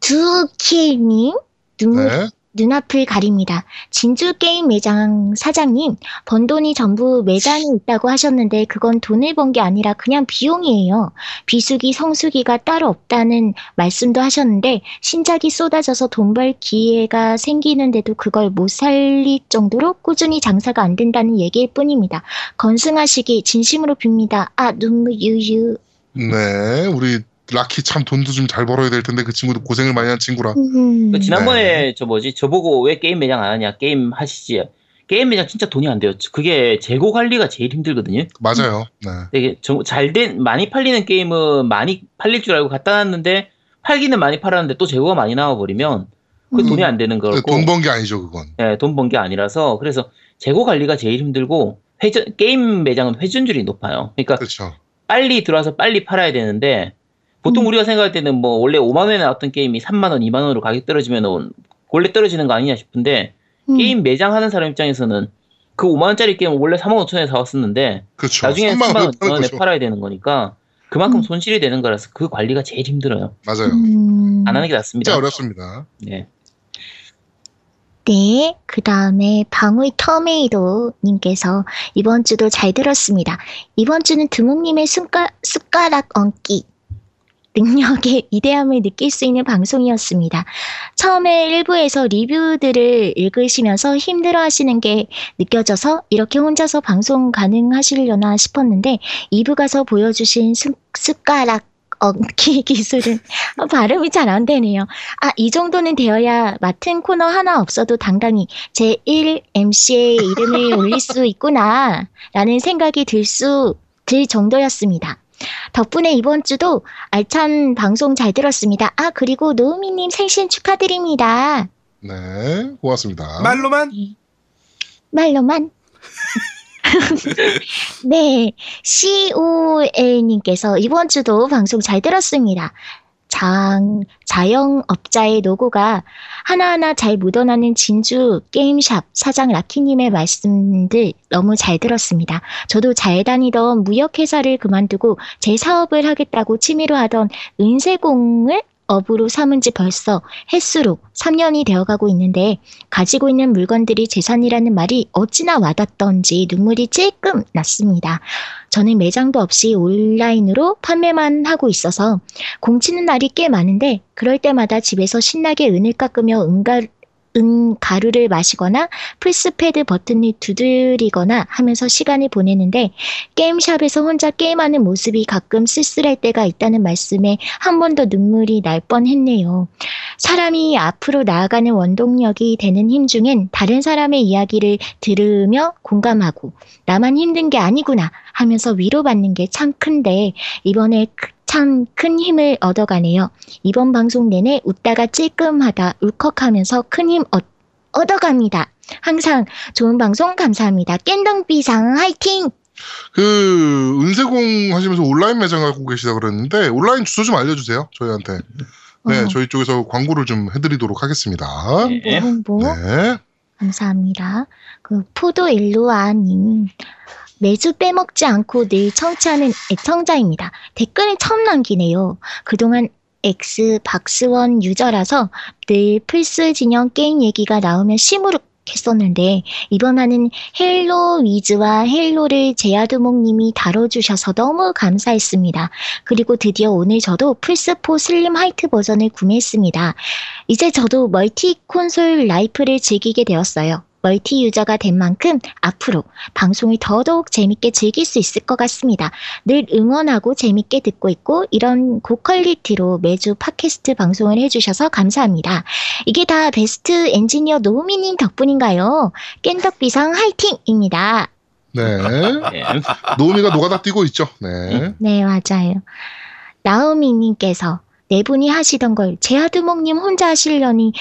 두킬님 눈물 네. 눈앞을 가립니다. 진주 게임 매장 사장님, 번 돈이 전부 매장에 있다고 하셨는데 그건 돈을 번 게 아니라 그냥 비용이에요. 비수기, 성수기가 따로 없다는 말씀도 하셨는데 신작이 쏟아져서 돈 벌 기회가 생기는데도 그걸 못 살릴 정도로 꾸준히 장사가 안 된다는 얘기일 뿐입니다. 건승하시기 진심으로 빕니다. 아, 눈물 유유. 네, 우리 라키 참 돈도 좀 잘 벌어야 될 텐데 그 친구도 고생을 많이 한 친구라. 음. 그 지난번에 저 뭐지 저보고 왜 게임 매장 안 하냐 게임 하시지 게임 매장 진짜 돈이 안 돼요 그게 재고 관리가 제일 힘들거든요 맞아요. 네. 되게 잘된 많이 팔리는 게임은 많이 팔릴 줄 알고 갖다 놨는데 팔기는 많이 팔았는데 또 재고가 많이 나와 버리면 그 음. 돈이 안 되는 거고 돈 번 게 아니죠, 그건. 예, 돈번 게 아니라서 그래서 재고 관리가 제일 힘들고 회전 게임 매장은 회전율이 높아요 그러니까 그렇죠. 빨리 들어와서 빨리 팔아야 되는데 보통 음. 우리가 생각할 때는 뭐 원래 5만 원에 나왔던 게임이 3만 원, 2만 원으로 가격 떨어지면 원래 떨어지는 거 아니냐 싶은데 음. 게임 매장 하는 사람 입장에서는 그 5만 원짜리 게임 원래 3만 5천 원에 사왔었는데 그렇죠. 나중에 3만 3만 원원 파는 원에 거죠. 팔아야 되는 거니까 그만큼 음. 손실이 되는 거라서 그 관리가 제일 힘들어요. 맞아요. 음. 안 하는 게 낫습니다. 진짜 어렵습니다. 네. 네, 그 다음에 방울 터메이도님께서 이번 주도 잘 들었습니다. 이번 주는 두목님의 숟가, 숟가락 얹기 능력의 위대함을 느낄 수 있는 방송이었습니다. 처음에 일부에서 리뷰들을 읽으시면서 힘들어 하시는 게 느껴져서 이렇게 혼자서 방송 가능하시려나 싶었는데 2부 가서 보여주신 숟, 숟가락 얹기 기술은 어, 발음이 잘 안 되네요. 아, 이 정도는 되어야 맡은 코너 하나 없어도 당당히 제1 MC의 이름을 올릴 수 있구나, 라는 생각이 들 수, 들 정도였습니다. 덕분에 이번 주도 알찬 방송 잘 들었습니다. 아, 그리고 노우미님 생신 축하드립니다. 네, 고맙습니다. 말로만 말로만. 네, COL님께서 이번 주도 방송 잘 들었습니다. 장, 자영업자의 노고가 하나하나 잘 묻어나는 진주 게임샵 사장 라키님의 말씀들 너무 잘 들었습니다. 저도 잘 다니던 무역회사를 그만두고 제 사업을 하겠다고 취미로 하던 은세공을 업으로 삼은 지 벌써 횟수로 3년이 되어가고 있는데 가지고 있는 물건들이 재산이라는 말이 어찌나 와닿던지 눈물이 찔끔 났습니다. 저는 매장도 없이 온라인으로 판매만 하고 있어서 공치는 날이 꽤 많은데 그럴 때마다 집에서 신나게 은을 깎으며 은가, 은 가루를 마시거나 플스패드 버튼을 두드리거나 하면서 시간을 보내는데 게임샵에서 혼자 게임하는 모습이 가끔 쓸쓸할 때가 있다는 말씀에 한 번 더 눈물이 날 뻔했네요. 사람이 앞으로 나아가는 원동력이 되는 힘 중엔 다른 사람의 이야기를 들으며 공감하고 나만 힘든 게 아니구나 하면서 위로받는 게 참 큰데 이번에 참 큰 힘을 얻어가네요. 이번 방송 내내 웃다가 찔끔하다 울컥하면서 큰 힘 얻어갑니다. 항상 좋은 방송 감사합니다. 깬덩비상 화이팅! 그 은세공 하시면서 온라인 매장 갖고 계시다 그랬는데 온라인 주소 좀 알려주세요. 저희한테. 네, 어. 저희 쪽에서 광고를 좀 해드리도록 하겠습니다. 네. 홍보 네. 감사합니다. 그 포도 일루아님 매주 빼먹지 않고 늘 청취하는 애청자입니다. 댓글을 처음 남기네요. 그동안 X 박스원 유저라서 늘 플스 진영 게임 얘기가 나오면 시무룩했었는데 이번화는 헤일로 워즈와 헤일로를 제아두목님이 다뤄주셔서 너무 감사했습니다. 그리고 드디어 오늘 저도 플스4 슬림 화이트 버전을 구매했습니다. 이제 저도 멀티 콘솔 라이프를 즐기게 되었어요. 멀티 유저가 된 만큼 앞으로 방송을 더더욱 재밌게 즐길 수 있을 것 같습니다. 늘 응원하고 재밌게 듣고 있고 이런 고퀄리티로 매주 팟캐스트 방송을 해주셔서 감사합니다. 이게 다 베스트 엔지니어 노우미님 덕분인가요? 겜덕비상 화이팅입니다. 네. 네. 노우미가 노가다 뛰고 있죠. 네. 네, 맞아요. 나우미님께서 네 분이 하시던 걸 제아두목님 혼자 하시려니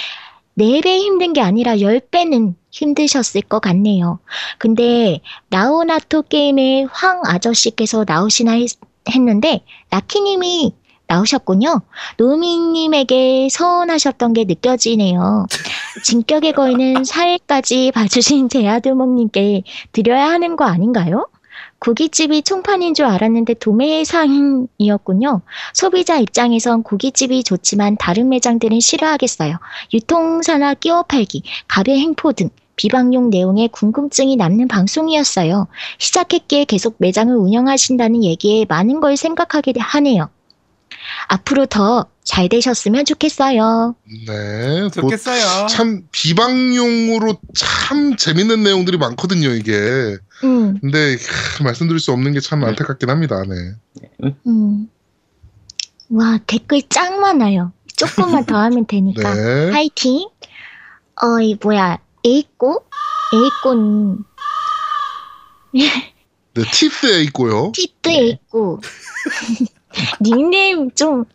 네배 힘든 게 아니라 열 배는 힘드셨을 것 같네요. 근데 나우나토 게임의 황 아저씨께서 나오시나 했, 했는데 라키님이 나오셨군요. 노미님에게 서운하셨던 게 느껴지네요. 진격의 거인은 사회까지 봐주신 제아두목님께 드려야 하는 거 아닌가요? 고깃집이 총판인 줄 알았는데 도매상이었군요. 소비자 입장에선 고깃집이 좋지만 다른 매장들은 싫어하겠어요. 유통사나 끼워 팔기, 갑의 행포 등 비방용 내용에 궁금증이 남는 방송이었어요. 시작했기에 계속 매장을 운영하신다는 얘기에 많은 걸 생각하게 하네요. 앞으로 더 잘 되셨으면 좋겠어요. 네. 뭐 좋겠어요. 참 비방용으로 참 재밌는 내용들이 많거든요, 이게. 음, 근데 하, 말씀드릴 수 없는 게 참 안타깝긴 합니다. 네. 음. 와, 댓글 짱 많아요. 조금만 더 하면 되니까. 네. 화이팅! 어, 이 뭐야, 에이꼬? 에이꼬는 네, 티스에 있고요. 티트 에이꼬. 닉네임 좀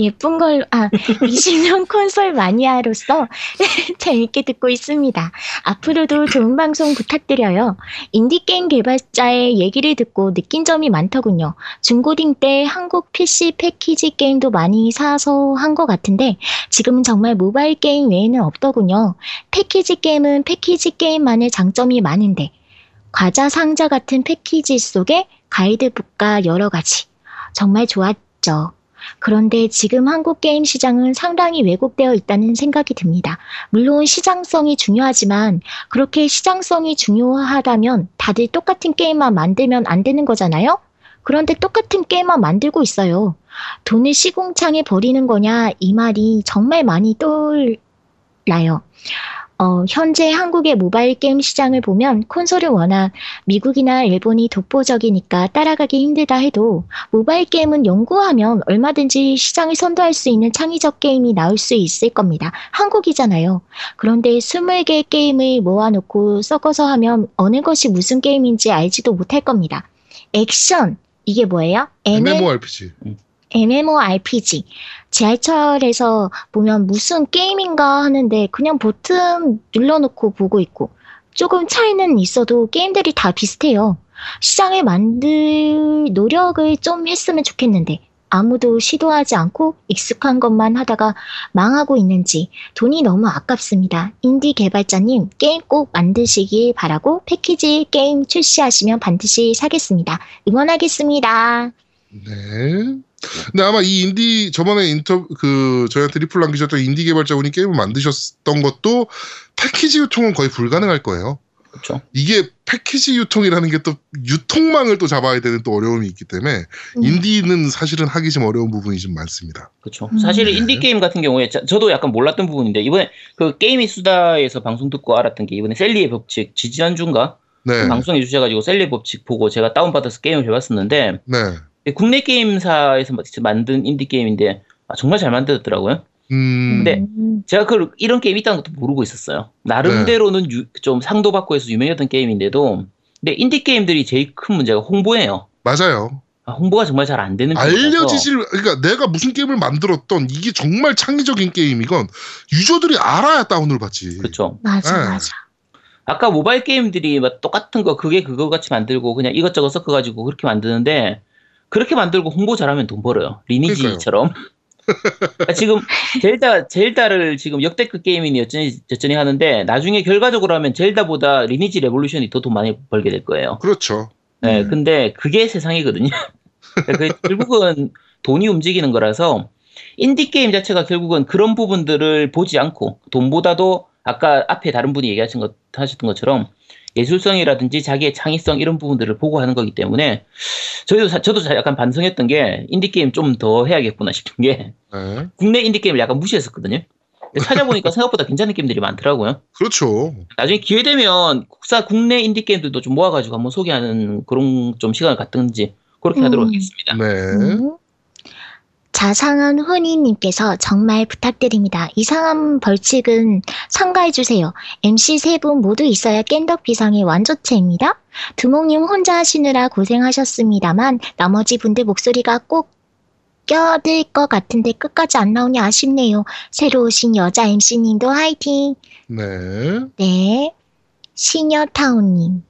예쁜 걸로, 아, 20년 콘솔 마니아로서 재밌게 듣고 있습니다. 앞으로도 좋은 방송 부탁드려요. 인디게임 개발자의 얘기를 듣고 느낀 점이 많더군요. 중고딩 때 한국 PC 패키지 게임도 많이 사서 한 것 같은데 지금은 정말 모바일 게임 외에는 없더군요. 패키지 게임은 패키지 게임만의 장점이 많은데 과자 상자 같은 패키지 속에 가이드북과 여러 가지 정말 좋았죠. 그런데 지금 한국 게임 시장은 상당히 왜곡되어 있다는 생각이 듭니다. 물론 시장성이 중요하지만 그렇게 시장성이 중요하다면 다들 똑같은 게임만 만들면 안 되는 거잖아요? 그런데 똑같은 게임만 만들고 있어요. 돈을 시공창에 버리는 거냐 이 말이 정말 많이 떠올라요. 어, 현재 한국의 모바일 게임 시장을 보면 콘솔은 워낙 미국이나 일본이 독보적이니까 따라가기 힘들다 해도 모바일 게임은 연구하면 얼마든지 시장을 선도할 수 있는 창의적 게임이 나올 수 있을 겁니다. 한국이잖아요. 그런데 20개의 게임을 모아놓고 섞어서 하면 어느 것이 무슨 게임인지 알지도 못할 겁니다. 액션! 이게 뭐예요? MMORPG. MMORPG. 지하철에서 보면 무슨 게임인가 하는데 그냥 버튼 눌러놓고 보고 있고 조금 차이는 있어도 게임들이 다 비슷해요. 시장을 만들 노력을 좀 했으면 좋겠는데 아무도 시도하지 않고 익숙한 것만 하다가 망하고 있는지 돈이 너무 아깝습니다. 인디 개발자님 게임 꼭 만드시길 바라고 패키지 게임 출시하시면 반드시 사겠습니다. 응원하겠습니다. 네. 근데 아마 이 인디 저번에 인터 그 저희한테 리플 남기셨던 인디 개발자분이 게임을 만드셨던 것도 패키지 유통은 거의 불가능할 거예요. 그렇죠. 이게 패키지 유통이라는 게 또 유통망을 또 잡아야 되는 또 어려움이 있기 때문에 음. 인디는 사실은 하기 좀 어려운 부분이 좀 많습니다. 그렇죠. 음. 사실 네. 인디 게임 같은 경우에 저, 저도 약간 몰랐던 부분인데 이번에 그 게임이 수다에서 방송 듣고 알았던 게 이번에 샐리의 법칙 지지난주인가 네. 방송해 주셔가지고 샐리의 법칙 보고 제가 다운받아서 게임을 해봤었는데 네. 국내 게임사에서 마- 만든 인디 게임인데 아, 정말 잘 만들었더라고요. 음. 근데 음. 제가 그 이런 게임 있다는 것도 모르고 있었어요. 나름대로는 유- 좀 상도 받고 해서 유명했던 게임인데도 근데 인디 게임들이 제일 큰 문제가 홍보예요. 맞아요. 아, 홍보가 정말 잘 안 되는 알려지질 그러니까 내가 무슨 게임을 만들었던 이게 정말 창의적인 게임이건 유저들이 알아야 다운을 받지. 그렇죠. 맞아, 네. 맞아. 아까 모바일 게임들이 막 똑같은 거 그게 그거 같이 만들고 그냥 이것저것 섞어가지고 그렇게 만드는데 그렇게 만들고 홍보 잘하면 돈 벌어요. 리니지처럼. 그러니까 지금 젤다 젤다를 지금 역대급 게임이니 여전히 여전히 하는데 나중에 결과적으로 하면 젤다보다 리니지 레볼루션이 더 돈 많이 벌게 될 거예요. 그렇죠. 네, 음. 근데 그게 세상이거든요. 그러니까 그 결국은 돈이 움직이는 거라서 인디 게임 자체가 결국은 그런 부분들을 보지 않고 돈보다도 아까 앞에 다른 분이 얘기하신 것 하셨던 것처럼 예술성이라든지 자기의 창의성 이런 부분들을 보고 하는 거기 때문에 저희도 사- 저도 약간 반성했던 게 인디 게임 좀 더 해야겠구나 싶은 게 네. 국내 인디 게임을 약간 무시했었거든요. 찾아보니까 생각보다 괜찮은 게임들이 많더라고요. 그렇죠. 나중에 기회 되면 국사 국내 인디 게임들도 좀 모아가지고 한번 소개하는 그런 좀 시간을 갖든지 그렇게 하도록 음. 하겠습니다. 네. 음. 자상한 훈이님께서 정말 부탁드립니다. 이상한 벌칙은 삼가해주세요. MC 세 분 모두 있어야 깬덕 비상의 완조체입니다. 두목님 혼자 하시느라 고생하셨습니다만 나머지 분들 목소리가 꼭 껴들 것 같은데 끝까지 안 나오니 아쉽네요. 새로 오신 여자 MC님도 화이팅! 네. 네. 시녀타운님.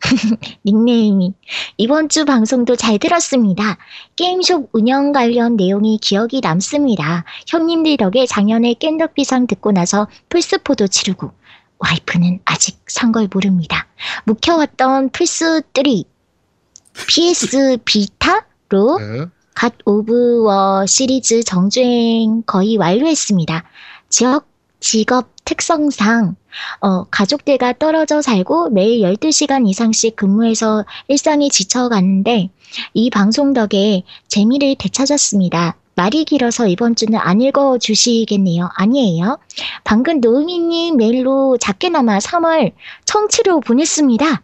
닉네임이 이번 주 방송도 잘 들었습니다. 게임숍 운영 관련 내용이 기억이 남습니다. 형님들 덕에 작년에 겜덕비상 듣고 나서 플스4도 지르고 와이프는 아직 산 걸 모릅니다. 묵혀왔던 플스3, PS 비타로 네. 갓 오브 워 시리즈 정주행 거의 완료했습니다. 지역, 직업 특성상 어, 가족들과 떨어져 살고 매일 12시간 이상씩 근무해서 일상에 지쳐가는데 이 방송 덕에 재미를 되찾았습니다. 말이 길어서 이번 주는 안 읽어 주시겠네요. 아니에요. 방금 노미님 메일로 작게나마 3월 청취로 보냈습니다.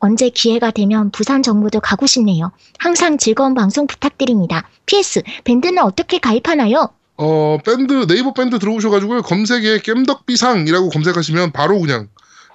언제 기회가 되면 부산 정부도 가고 싶네요. 항상 즐거운 방송 부탁드립니다. PS, 밴드는 어떻게 가입하나요? 어, 밴드, 네이버 밴드 들어오셔가지고 검색에 겜덕비상이라고 검색하시면 바로 그냥,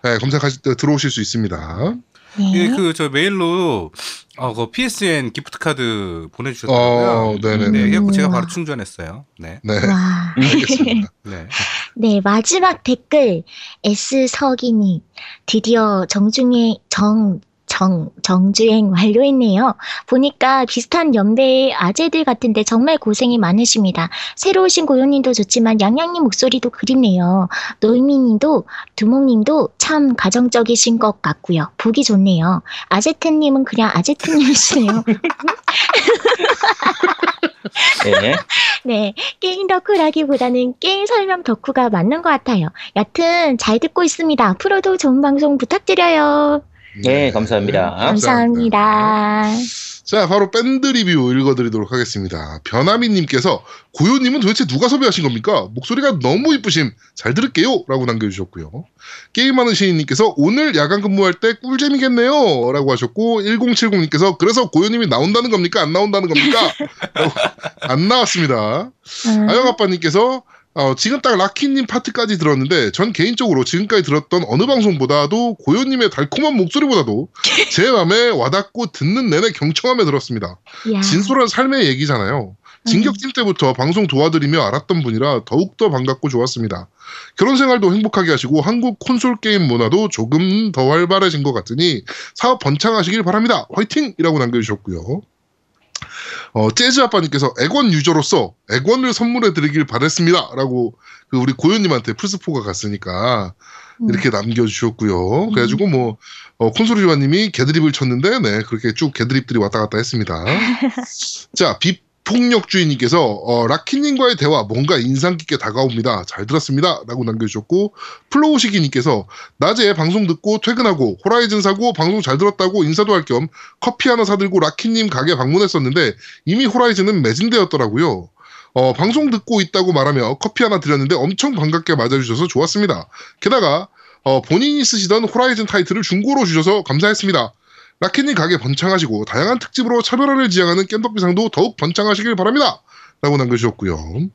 네, 검색하실 때 들어오실 수 있습니다. 네. 예, 그 저 메일로 어, 그 PSN 기프트 카드 보내주셨더라고요. 어, 네네네. 네, 그래갖고 제가 우와. 바로 충전했어요. 네, 네, 와. 알겠습니다. 네. 네, 마지막 댓글 S석이님 드디어 정중행 정 정, 정주행 완료했네요. 보니까 비슷한 연배의 아재들 같은데 정말 고생이 많으십니다. 새로 오신 고요님도 좋지만 양양님 목소리도 그립네요. 노이미님도 두목님도 참 가정적이신 것 같고요. 보기 좋네요. 아제트님은 그냥 아제트님이시네요. 네. 네, 게임 덕후라기보다는 게임 설명 덕후가 맞는 것 같아요. 여튼 잘 듣고 있습니다. 앞으로도 좋은 방송 부탁드려요. 네, 감사합니다. 감사합니다. 자, 바로 밴드 리뷰 읽어드리도록 하겠습니다. 변하미님께서 고요님은 도대체 누가 섭외하신 겁니까? 목소리가 너무 이쁘심. 잘 들을게요. 라고 남겨주셨고요. 게임하는 시인님께서 오늘 야간 근무할 때 꿀잼이겠네요. 라고 하셨고, 1070님께서 그래서 고요님이 나온다는 겁니까? 안 나온다는 겁니까? 안 나왔습니다. 음, 아영아빠님께서 어, 지금 딱 라키님 파트까지 들었는데 전 개인적으로 지금까지 들었던 어느 방송보다도 고요님의 달콤한 목소리보다도 제 마음에 와닿고 듣는 내내 경청함에 들었습니다. 야, 진솔한 삶의 얘기잖아요. 진격팀 때부터 방송 도와드리며 알았던 분이라 더욱더 반갑고 좋았습니다. 결혼 생활도 행복하게 하시고 한국 콘솔 게임 문화도 조금 더 활발해진 것 같으니 사업 번창하시길 바랍니다. 화이팅! 이라고 남겨주셨고요. 어, 재즈 아빠님께서 액원 유저로서 액원을 선물해 드리길 바랬습니다. 라고 그 우리 고현님한테 플스4가 갔으니까 음. 이렇게 남겨주셨고요. 그래가지고 뭐 어, 콘솔 조아님이 개드립을 쳤는데 네 그렇게 쭉 개드립들이 왔다 갔다 했습니다. 자 비 폭력 주인님께서 어, 라키님과의 대화 뭔가 인상 깊게 다가옵니다. 잘 들었습니다.라고 남겨주셨고 플로우시기님께서 낮에 방송 듣고 퇴근하고 호라이즌 사고 방송 잘 들었다고 인사도 할 겸 커피 하나 사들고 라키님 가게 방문했었는데 이미 호라이즌은 매진되었더라고요. 어, 방송 듣고 있다고 말하며 커피 하나 드렸는데 엄청 반갑게 맞아주셔서 좋았습니다. 게다가 어, 본인이 쓰시던 호라이즌 타이틀을 중고로 주셔서 감사했습니다. 라키님 가게 번창하시고 다양한 특집으로 차별화를 지향하는 겜덕비상도 더욱 번창하시길 바랍니다. 라고 남겨주셨고요.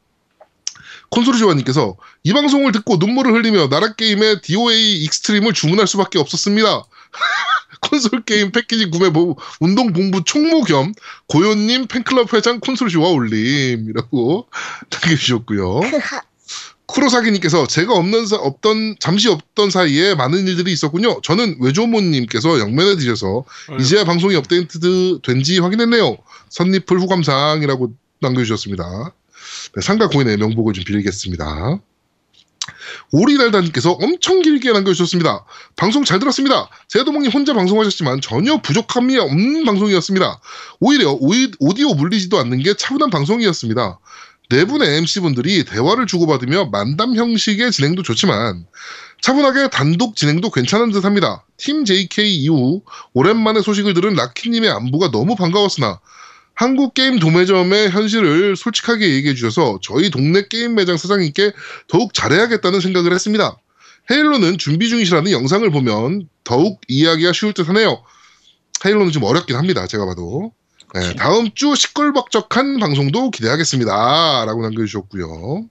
콘솔쇼와님께서 이 방송을 듣고 눈물을 흘리며 나라게임의 DOA 익스트림을 주문할 수밖에 없었습니다. 콘솔 게임 패키지 구매 보, 운동 본부 총무 겸 고요님 팬클럽 회장 콘솔쇼와 올림이라고 남겨주셨고요. 쿠로사기님께서 제가 없는 사, 없던 잠시 없던 사이에 많은 일들이 있었군요. 저는 외조모님께서 영면에 드셔서 이제야 방송이 업데이트 된지 확인했네요. 선니풀 후감상이라고 남겨주셨습니다. 네, 상가 고인의 명복을 좀 빌리겠습니다. 오리달다님께서 엄청 길게 남겨주셨습니다. 방송 잘 들었습니다. 제도몽님 혼자 방송하셨지만 전혀 부족함이 없는 방송이었습니다. 오히려 오이, 오디오 물리지도 않는 게 차분한 방송이었습니다. 네 분의 MC분들이 대화를 주고받으며 만담 형식의 진행도 좋지만 차분하게 단독 진행도 괜찮은 듯 합니다. 팀 JK 이후 오랜만에 소식을 들은 라키님의 안부가 너무 반가웠으나 한국 게임 도매점의 현실을 솔직하게 얘기해 주셔서 저희 동네 게임 매장 사장님께 더욱 잘해야겠다는 생각을 했습니다. 헤일로는 준비 중이시라는 영상을 보면 더욱 이해하기가 쉬울 듯 하네요. 헤일로는 좀 어렵긴 합니다. 제가 봐도. 네, 다음 주 시끌벅적한 방송도 기대하겠습니다. 라고 남겨주셨고요.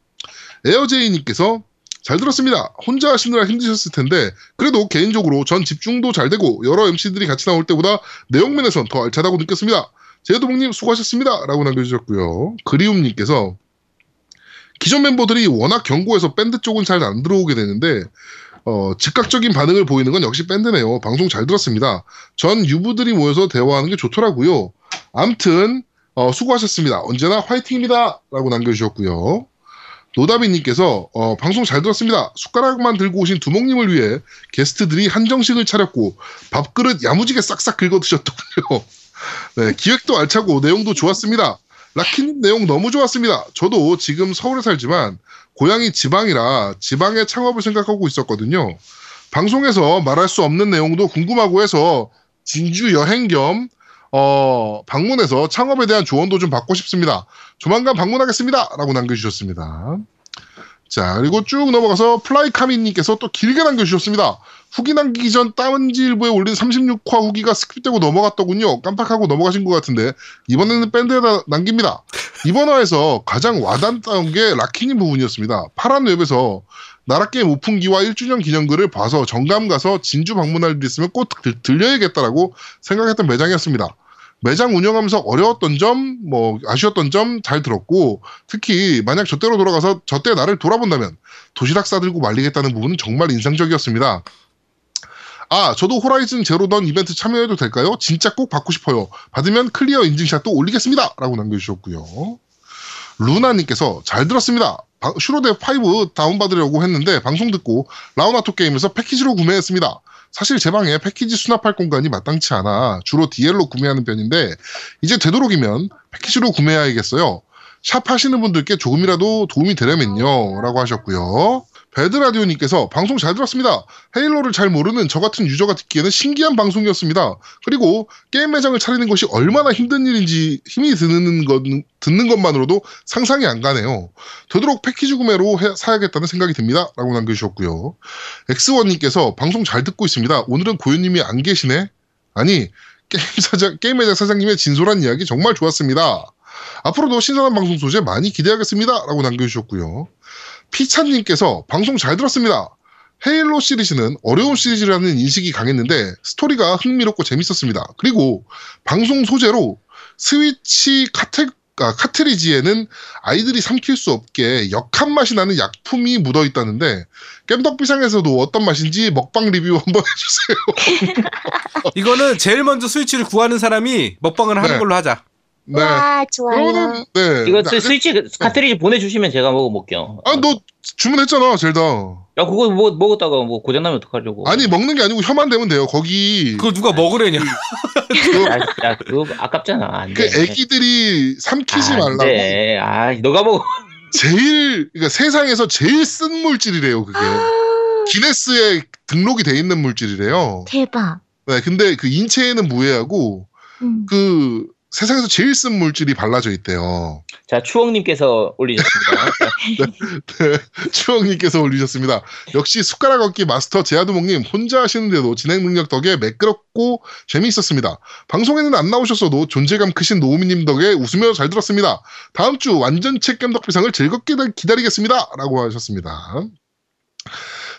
에어제이님께서 잘 들었습니다. 혼자 하시느라 힘드셨을 텐데 그래도 개인적으로 전 집중도 잘 되고 여러 MC들이 같이 나올 때보다 내용면에선 더 알차다고 느꼈습니다. 제도봉님 수고하셨습니다. 라고 남겨주셨고요. 그리움님께서 기존 멤버들이 워낙 경고해서 밴드 쪽은 잘 안 들어오게 되는데 어, 즉각적인 반응을 보이는 건 역시 밴드네요. 방송 잘 들었습니다. 전 유부들이 모여서 대화하는 게 좋더라고요. 암튼 어, 수고하셨습니다. 언제나 화이팅입니다. 라고 남겨주셨고요. 노다비님께서 어, 방송 잘 들었습니다. 숟가락만 들고 오신 두목님을 위해 게스트들이 한정식을 차렸고 밥그릇 야무지게 싹싹 긁어 드셨더군요. 네, 기획도 알차고 내용도 좋았습니다. 라키님 내용 너무 좋았습니다. 저도 지금 서울에 살지만 고향이 지방이라 지방의 창업을 생각하고 있었거든요. 방송에서 말할 수 없는 내용도 궁금하고 해서 진주 여행 겸 어, 방문해서 창업에 대한 조언도 좀 받고 싶습니다. 조만간 방문하겠습니다. 라고 남겨주셨습니다. 자, 그리고 쭉 넘어가서 플라이카미님께서 또 길게 남겨주셨습니다. 후기 남기기 전 딴지일보에 올린 36화 후기가 스킵되고 넘어갔더군요. 깜빡하고 넘어가신 것 같은데 이번에는 밴드에다 남깁니다. 이번 화에서 가장 와닿았던 게 라키님 부분이었습니다. 파란 웹에서 나라게임 오픈기와 1주년 기념글을 봐서 정감 가서 진주 방문할 일 있으면 꼭 들, 들려야겠다라고 생각했던 매장이었습니다. 매장 운영하면서 어려웠던 점, 뭐 아쉬웠던 점 잘 들었고 특히 만약 저때로 돌아가서 저때 나를 돌아본다면 도시락 싸들고 말리겠다는 부분은 정말 인상적이었습니다. 아, 저도 호라이즌 제로 던 이벤트 참여해도 될까요? 진짜 꼭 받고 싶어요. 받으면 클리어 인증샷도 올리겠습니다. 라고 남겨주셨고요. 루나님께서 잘 들었습니다. 바- 슈로데 5 다운받으려고 했는데 방송 듣고 라우나토 게임에서 패키지로 구매했습니다. 사실 제 방에 패키지 수납할 공간이 마땅치 않아 주로 DL로 구매하는 편인데 이제 되도록이면 패키지로 구매해야겠어요. 샵 하시는 분들께 조금이라도 도움이 되려면요. 라고 하셨고요. 배드라디오님께서 방송 잘 들었습니다. 헤일로를 잘 모르는 저 같은 유저가 듣기에는 신기한 방송이었습니다. 그리고 게임 매장을 차리는 것이 얼마나 힘든 일인지 힘이 드는 것, 듣는 것만으로도 상상이 안 가네요. 되도록 패키지 구매로 해- 사야겠다는 생각이 듭니다. 라고 남겨주셨고요. 엑스원님께서 방송 잘 듣고 있습니다. 오늘은 고유님이 안 계시네? 아니, 게임 사장, 게임 매장 사장님의 진솔한 이야기 정말 좋았습니다. 앞으로도 신선한 방송 소재 많이 기대하겠습니다. 라고 남겨주셨고요. 피찬님께서 방송 잘 들었습니다. 헤일로 시리즈는 어려운 시리즈라는 인식이 강했는데 스토리가 흥미롭고 재밌었습니다. 그리고 방송 소재로 스위치 카테, 아, 카트리지에는 아이들이 삼킬 수 없게 역한 맛이 나는 약품이 묻어 있다는데 깸덕비상에서도 어떤 맛인지 먹방 리뷰 한번 해주세요. 이거는 제일 먼저 스위치를 구하는 사람이 먹방을 하는 네. 걸로 하자. 네. 와, 좋아요. 그러면 네. 이거 네, 스위치 카트리지 보내주시면 제가 먹어볼게요. 아, 너 주문했잖아, 젤다. 야, 그거 뭐, 먹었다가 뭐 고장나면 어떡하려고. 아니, 먹는 게 아니고 혀만 대면 돼요. 거기 그거 누가 먹으래냐? 야, 야, 그거 아깝잖아. 안그 돼. 애기들이 삼키지 아, 안 말라고 돼. 아, 너가 먹어. 제일 그러니까 세상에서 제일 쓴 물질이래요, 그게. 기네스에 등록이 돼 있는 물질이래요. 대박. 네, 근데 그 인체에는 무해하고 음. 그 세상에서 제일 쓴 물질이 발라져 있대요. 자, 추억님께서 올리셨습니다. 추억님께서 올리셨습니다. 역시 숟가락 얻기 마스터 제아두목님 혼자 하시는데도 진행 능력 덕에 매끄럽고 재미있었습니다. 방송에는 안 나오셨어도 존재감 크신 노우미님 덕에 웃으며 잘 들었습니다. 다음 주 완전체 깸덕비상을 즐겁게 기다리겠습니다. 라고 하셨습니다.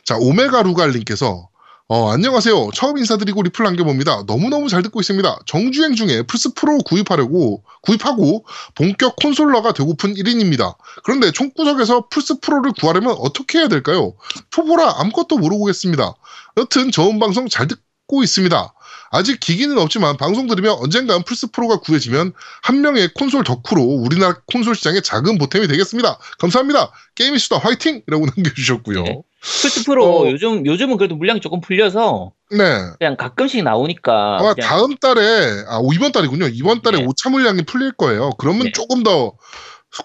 자, 오메가 루갈님께서 어, 안녕하세요. 처음 인사드리고 리플 남겨봅니다. 너무너무 잘 듣고 있습니다. 정주행 중에 플스 프로 구입하려고, 구입하고 본격 콘솔러가 되고픈 1인입니다. 그런데 총구석에서 플스 프로를 구하려면 어떻게 해야 될까요? 초보라 아무것도 모르겠습니다. 여튼 좋은 방송 잘 듣고 있습니다. 아직 기기는 없지만 방송 들으면 언젠간 플스 프로가 구해지면 한 명의 콘솔 덕후로 우리나라 콘솔 시장에 작은 보탬이 되겠습니다. 감사합니다. 게임이 수다 화이팅! 이라고 남겨주셨고요. 네. 플스 프로 어. 요즘, 요즘은 그래도 물량이 조금 풀려서 네. 그냥 가끔씩 나오니까. 아마 그냥 다음 달에 아 이번 달이군요. 이번 달에 네. 오차 물량이 풀릴 거예요. 그러면 네. 조금 더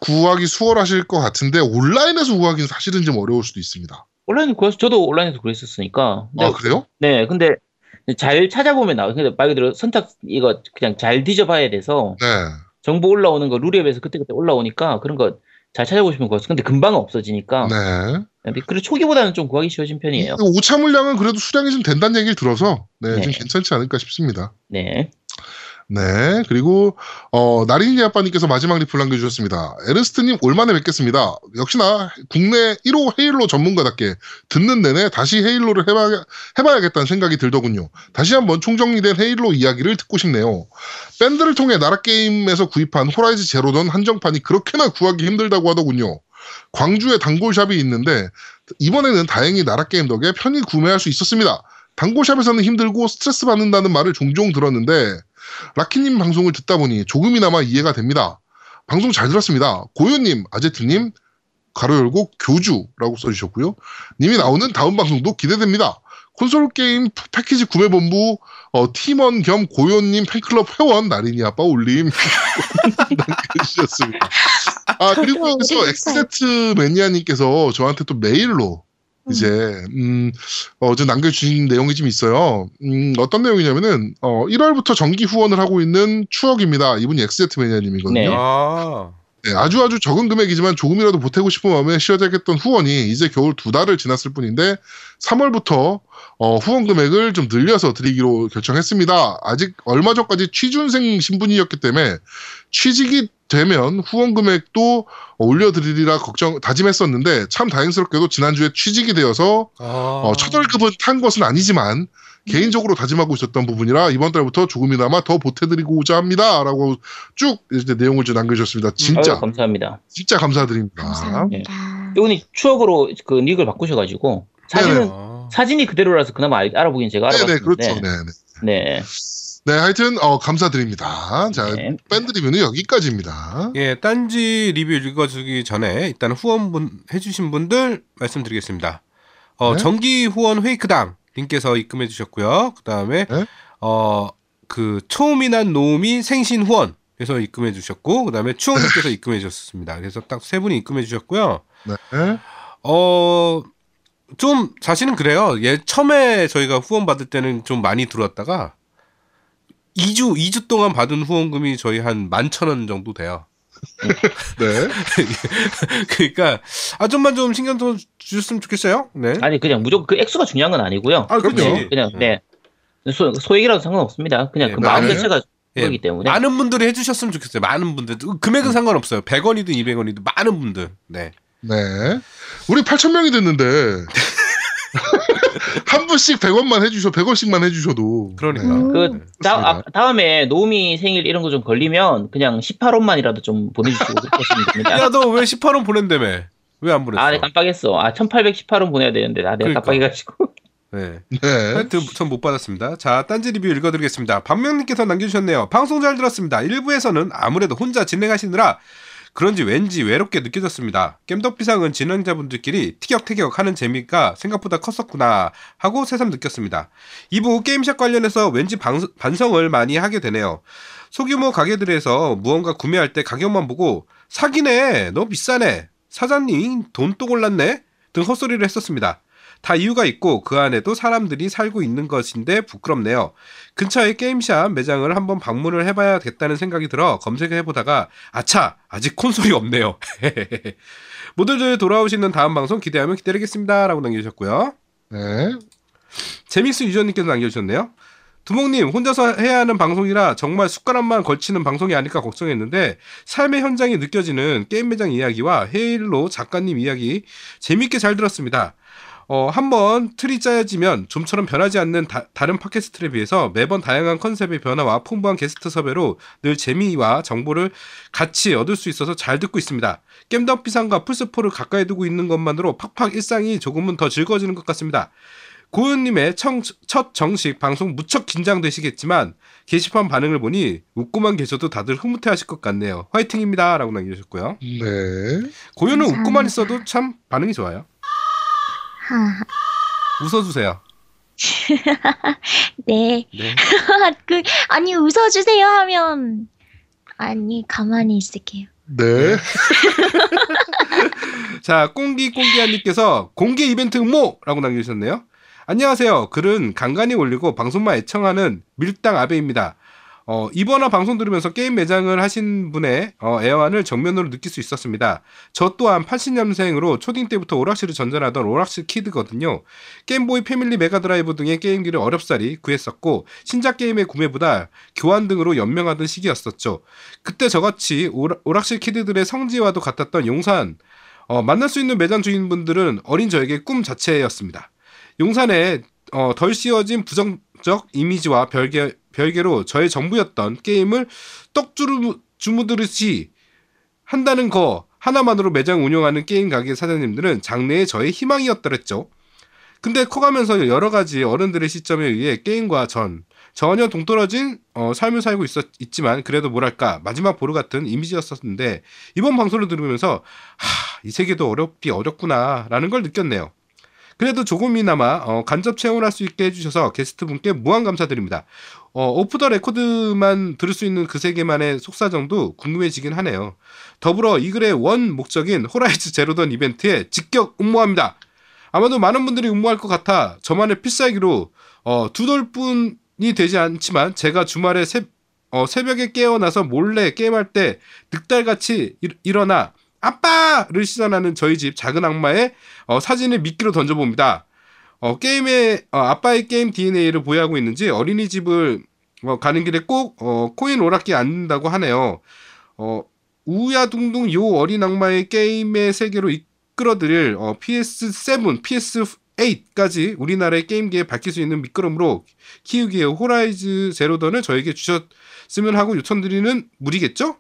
구하기 수월하실 것 같은데 온라인에서 구하기는 사실은 좀 어려울 수도 있습니다. 온라인 구해서 저도 온라인에서 그랬었으니까. 근데 아 그래요? 네, 근데 잘 찾아보면 나와요. 근데 말 그대로 선택 이거 그냥 잘 뒤져봐야 돼서 네. 정보 올라오는 거 루리앱에서 그때그때 올라오니까 그런 거 잘 찾아보시면 그거 근데 금방 없어지니까 네. 근데 그리고 초기보다는 좀 구하기 쉬워진 편이에요. 오차 물량은 그래도 수량이 좀 된다는 얘기를 들어서 네, 좀 네. 괜찮지 않을까 싶습니다. 네. 네. 그리고 어 나린이 아빠님께서 마지막 리플 남겨주셨습니다. 에르스트님 올만에 뵙겠습니다. 역시나 국내 1호 헤일로 전문가답게 듣는 내내 다시 헤일로를 해봐, 해봐야겠다는 생각이 들더군요. 다시 한번 총정리된 헤일로 이야기를 듣고 싶네요. 밴드를 통해 나라 게임에서 구입한 호라이즌 제로 던 한정판이 그렇게나 구하기 힘들다고 하더군요. 광주에 단골샵이 있는데 이번에는 다행히 나라게임 덕에 편히 구매할 수 있었습니다. 단골샵에서는 힘들고 스트레스 받는다는 말을 종종 들었는데 라키님 방송을 듣다 보니 조금이나마 이해가 됩니다. 방송 잘 들었습니다. 고요님, 아제트님, 가로 열고 교주라고 써주셨고요. 님이 나오는 다음 방송도 기대됩니다. 콘솔 게임 패키지 구매 본부 어, 팀원 겸 고요님 팬클럽 회원 나린이 아빠 올림 남겨주셨습니다. 아 그리고 우리 또 햇살. 엑스세트 매니아님께서 저한테 또 메일로 이제 음, 어, 좀 남겨주신 내용이 좀 있어요. 음, 어떤 내용이냐면은 어, 1월부터 정기 후원을 하고 있는 추억입니다. 이분이 엑스세트 매니아님이거든요. 네. 아. 네, 아주 아주 적은 금액이지만 조금이라도 보태고 싶은 마음에 쉬어야겠던 후원이 이제 겨울 두 달을 지났을 뿐인데 3월부터 어, 후원 금액을 좀 늘려서 드리기로 결정했습니다. 아직 얼마 전까지 취준생 신분이었기 때문에 취직이 되면 후원 금액도 올려드리리라 걱정 다짐했었는데 참 다행스럽게도 지난주에 취직이 되어서 아. 어, 첫 월급은 탄 것은 아니지만 개인적으로 다짐하고 있었던 부분이라 이번 달부터 조금이나마 더 보태드리고자 합니다라고 쭉 이제 내용을 좀 남겨주셨습니다. 진짜 아유, 감사합니다. 진짜 감사드립니다. 감사합니다. 이분이 추억으로 그 닉을 바꾸셔가지고 사진은 아. 사진이 그대로라서 그나마 알, 알아보긴 제가 네네 알아봤는데. 그렇죠. 네네. 네. 네 하여튼 어, 감사드립니다. 자 네. 밴드 리뷰는 여기까지입니다. 예, 딴지 리뷰 읽어주기 전에 일단 후원 분 해주신 분들 말씀드리겠습니다. 어, 네. 정기 후원 회이크당 님께서 입금해 주셨고요. 그 다음에 네. 어, 그 초미난 노미 생신 후원 그래서 입금해 주셨고 그 다음에 추억 님께서 입금해 주셨습니다. 그래서 딱 세 분이 입금해 주셨고요. 네. 어, 좀 사실은 그래요. 예, 처음에 저희가 후원 받을 때는 좀 많이 들어왔다가 2주 2주 동안 받은 후원금이 저희 한 11,000원 정도 돼요. 네. 그러니까 아 좀만 좀 신경 좀 주셨으면 좋겠어요. 네. 아니 그냥 무조건 그 액수가 중요한 건 아니고요. 아, 그럼요. 그냥, 그냥 네. 소, 소액이라도 상관없습니다. 그냥 네, 그 마음 네. 자체가 예, 그거기 때문에. 많은 분들이 해주셨으면 좋겠어요. 많은 분들 금액은 상관없어요. 100원이든 200원이든 많은 분들. 네. 네. 우리 8천 명이 됐는데 한 분씩 100원만 해주셔 100원씩만 해주셔도 그러니까. 음. 그 다. 아, 다음에 노미 생일 이런 거 좀 걸리면 그냥 18원만이라도 좀 보내주시고 그러시면 됩니다. 야 너 왜 18원 보낸다며? 왜 안 보냈어? 아, 네, 깜빡했어. 아, 1818원 보내야 되는데, 아, 내가 그러니까. 깜빡해가지고. 네. 네. 하여튼 전 못 받았습니다. 자, 딴지 리뷰 읽어드리겠습니다. 박명님께서 남겨주셨네요. 방송 잘 들었습니다. 1부에서는 아무래도 혼자 진행하시느라 그런지 왠지 외롭게 느껴졌습니다. 겜덕비상은 진행자분들끼리 티격태격 하는 재미가 생각보다 컸었구나 하고 새삼 느꼈습니다. 2부 게임샵 관련해서 왠지 방- 반성을 많이 하게 되네요. 소규모 가게들에서 무언가 구매할 때 가격만 보고 사기네, 너 비싸네, 사장님 돈 또 골랐네 등 헛소리를 했었습니다. 다 이유가 있고 그 안에도 사람들이 살고 있는 것인데 부끄럽네요. 근처에 게임샵 매장을 한번 방문을 해봐야겠다는 생각이 들어 검색을 해보다가 아차 아직 콘솔이 없네요. 모두들 돌아오시는 다음 방송 기대하며 기다리겠습니다 라고 남겨주셨고요. 네. 제믹스 유저님께서 남겨주셨네요. 두목님 혼자서 해야 하는 방송이라 정말 숟가락만 걸치는 방송이 아닐까 걱정했는데 삶의 현장이 느껴지는 게임 매장 이야기와 헤일로 작가님 이야기 재밌게 잘 들었습니다. 어, 한번 틀이 짜여지면 좀처럼 변하지 않는 다, 른 팟캐스트에 비해서 매번 다양한 컨셉의 변화와 풍부한 게스트 섭외로 늘 재미와 정보를 같이 얻을 수 있어서 잘 듣고 있습니다. 겜덕 비상과 플스4를 가까이 두고 있는 것만으로 팍팍 일상이 조금은 더 즐거워지는 것 같습니다. 고은님의 청- 첫 정식 방송 무척 긴장되시겠지만 게시판 반응을 보니 웃고만 계셔도 다들 흐뭇해하실 것 같네요. 화이팅입니다 라고 남겨주셨고요. 네. 고은은 감사합니다. 웃고만 있어도 참 반응이 좋아요. 하하. 웃어주세요. 네. 네. 그, 아니, 웃어주세요 하면, 아니, 가만히 있을게요. 네. 자, 꽁기꽁기한님께서 공개 이벤트 응모라고 남겨주셨네요. 안녕하세요. 글은 간간히 올리고 방송만 애청하는 밀당 아베입니다. 어, 이번화 방송 들으면서 게임 매장을 하신 분의 어, 애환을 정면으로 느낄 수 있었습니다. 저 또한 80년생으로 초딩 때부터 오락실을 전전하던 오락실 키드거든요. 게임보이 패밀리 메가드라이브 등의 게임기를 어렵사리 구했었고 신작 게임의 구매보다 교환 등으로 연명하던 시기였었죠. 그때 저같이 오라- 오락실 키드들의 성지와도 같았던 용산 어, 만날 수 있는 매장 주인분들은 어린 저에게 꿈 자체였습니다. 용산에 어, 덜 씌워진 부정적 이미지와 별개, 별개로 저의 전부였던 게임을 떡 주무, 주무듯이 한다는 거 하나만으로 매장 운영하는 게임 가게 사장님들은 장래의 저의 희망이었더랬죠. 근데 커가면서 여러 가지 어른들의 시점에 의해 게임과 전 전혀 동떨어진 어, 삶을 살고 있었, 있지만 그래도 뭐랄까 마지막 보루 같은 이미지였었는데 이번 방송을 들으면서 하, 이 세계도 어렵기 어렵구나라는 걸 느꼈네요. 그래도 조금이나마 어, 간접 체험을 할 수 있게 해주셔서 게스트 분께 무한 감사드립니다. 어, 오프 더 레코드만 들을 수 있는 그 세계만의 속사정도 궁금해지긴 하네요. 더불어 이 글의 원 목적인 호라이즌 제로 던 이벤트에 직격 응모합니다. 아마도 많은 분들이 응모할 것 같아 저만의 필살기로 어, 두 돌뿐이 되지 않지만 제가 주말에 새, 어, 새벽에 깨어나서 몰래 게임할 때 늑달같이 일, 일어나 아빠를 시전하는 저희 집 작은 악마의 어, 사진을 미끼로 던져봅니다. 어, 게임의 어, 아빠의 게임 DNA를 보유하고 있는지 어린이집을 어, 가는 길에 꼭 어, 코인 오락기 앉는다고 하네요. 어, 우야둥둥 요 어린 악마의 게임의 세계로 이끌어드릴 어, PS7, PS8까지 우리나라의 게임계에 밝힐 수 있는 미끄럼으로 키우기에 호라이즈 제로던을 저에게 주셨으면 하고 요청드리는 무리겠죠?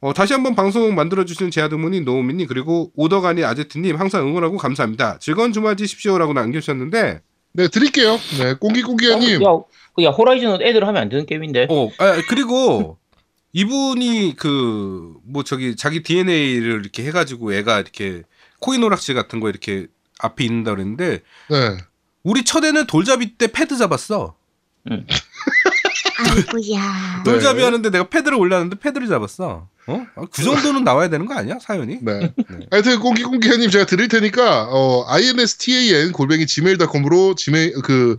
어, 다시 한번 방송 만들어주신 제아드문이 노우미님 그리고 오더가니 아제트님 항상 응원하고 감사합니다. 즐거운 주말 되십시오라고 남겨주셨는데 네, 드릴게요. 네, 꽁기꽁기야님. 야, 야 호라이즌은 애들 하면 안 되는 게임인데. 어, 아, 그리고 이분이 그 뭐 저기 자기 DNA를 이렇게 해가지고 애가 이렇게 코인 오락실 같은 거 이렇게 앞에 있는다 그랬는데 네. 우리 첫애는 돌잡이 때 패드 잡았어. 아이고야. 네. 돌잡이 하는데 내가 패드를 올렸는데 패드를 잡았어. 어? 아, 그 정도는 나와야 되는 거 아니야 사연이? 네. 하여튼 꽁기꽁기야님 제가 드릴 테니까 어, instan 골뱅이 gmail.com으로 지메일 그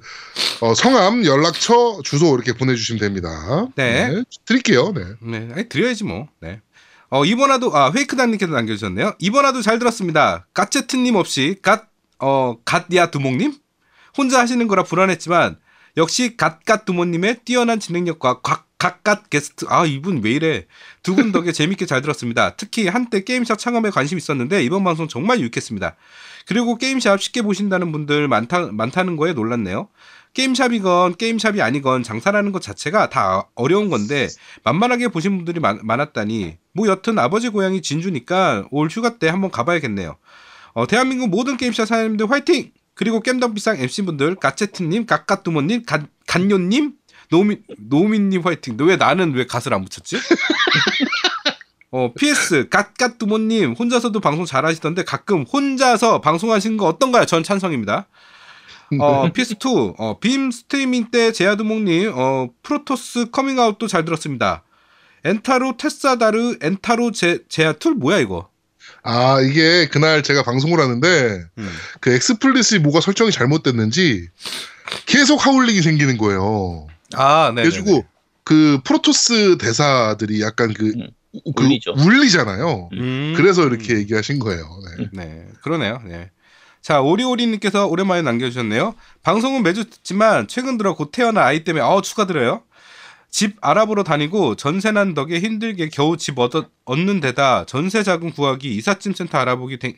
어, 성함, 연락처, 주소 이렇게 보내주시면 됩니다. 네. 드릴게요. 네. 네, 아니, 드려야지 뭐. 네. 어, 이번화도, 아, 페이크단님께서 남겨주셨네요. 이번화도 잘 들었습니다. 갓제트님 없이, 갓, 어, 갓야 두목님? 혼자 하시는 거라 불안했지만, 역시 갓갓 두모님의 뛰어난 진행력과 각, 각갓 게스트, 아, 이분 왜 이래. 두 분 덕에 재밌게 잘 들었습니다. 특히 한때 게임샵 창업에 관심 있었는데, 이번 방송 정말 유익했습니다. 그리고 게임샵 쉽게 보신다는 분들 많다, 많다는 거에 놀랐네요. 게임샵이건 게임샵이 아니건 장사라는 것 자체가 다 어려운 건데 만만하게 보신 분들이 많, 많았다니 뭐 여튼 아버지 고향이 진주니까 올 휴가 때 한번 가봐야겠네요. 어, 대한민국 모든 게임샵 사장님들 화이팅! 그리고 겜덕비상 MC분들 까체트님, 깍까뚜모님, 간요님, 노미, 노미님 화이팅. 너 왜 나는 왜 갓을 안 붙였지? 어, PS, 갓갓뚜모님, 혼자서도 방송 잘하시던데 가끔 혼자서 방송하시는 거 어떤가요? 전 찬성입니다. 어, PS2, 어, 빔 스트리밍 때 제아드몽님, 어, 프로토스 커밍아웃도 잘 들었습니다. 엔타로 테사다르 엔타로 제, 제아툴 뭐야 이거? 아 이게 그날 제가 방송을 하는데 음. 그 XSplit이 뭐가 설정이 잘못됐는지 계속 하울링이 생기는 거예요. 아, 네. 그래가지고 그 프로토스 대사들이 약간 그, 음, 그 울리죠. 울리잖아요. 음. 그래서 이렇게 얘기하신 거예요. 네. 네, 그러네요. 네. 자, 오리오리님께서 오랜만에 남겨주셨네요. 방송은 매주 듣지만 최근 들어 곧 태어난 아이 때문에 어 축하드려요. 집 알아보러 다니고 전세 난 덕에 힘들게 겨우 집 얻어, 얻는 데다 전세 자금 구하기 이삿짐 센터 알아보기 댕-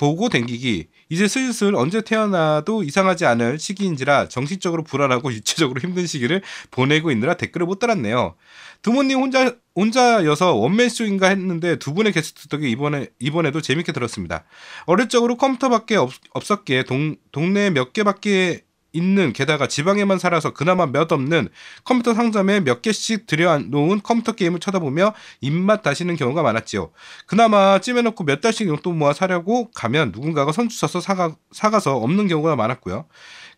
보고 댕기기 이제 슬슬 언제 태어나도 이상하지 않을 시기인지라 정신적으로 불안하고 육체적으로 힘든 시기를 보내고 있느라 댓글을 못 달았네요. 두모님 혼자 혼자여서 원맨쇼인가 했는데 두 분의 게스트 덕에 이번에 이번에도 재밌게 들었습니다. 어릴 적으로 컴퓨터밖에 없, 없었기에 동, 동네에 몇 개밖에 있는 게다가 지방에만 살아서 그나마 몇 없는 컴퓨터 상점에 몇 개씩 들여놓은 컴퓨터 게임을 쳐다보며 입맛 다시는 경우가 많았지요. 그나마 찜해놓고 몇 달씩 용돈 모아 사려고 가면 누군가가 선주쳐서 사가, 사가서 없는 경우가 많았고요.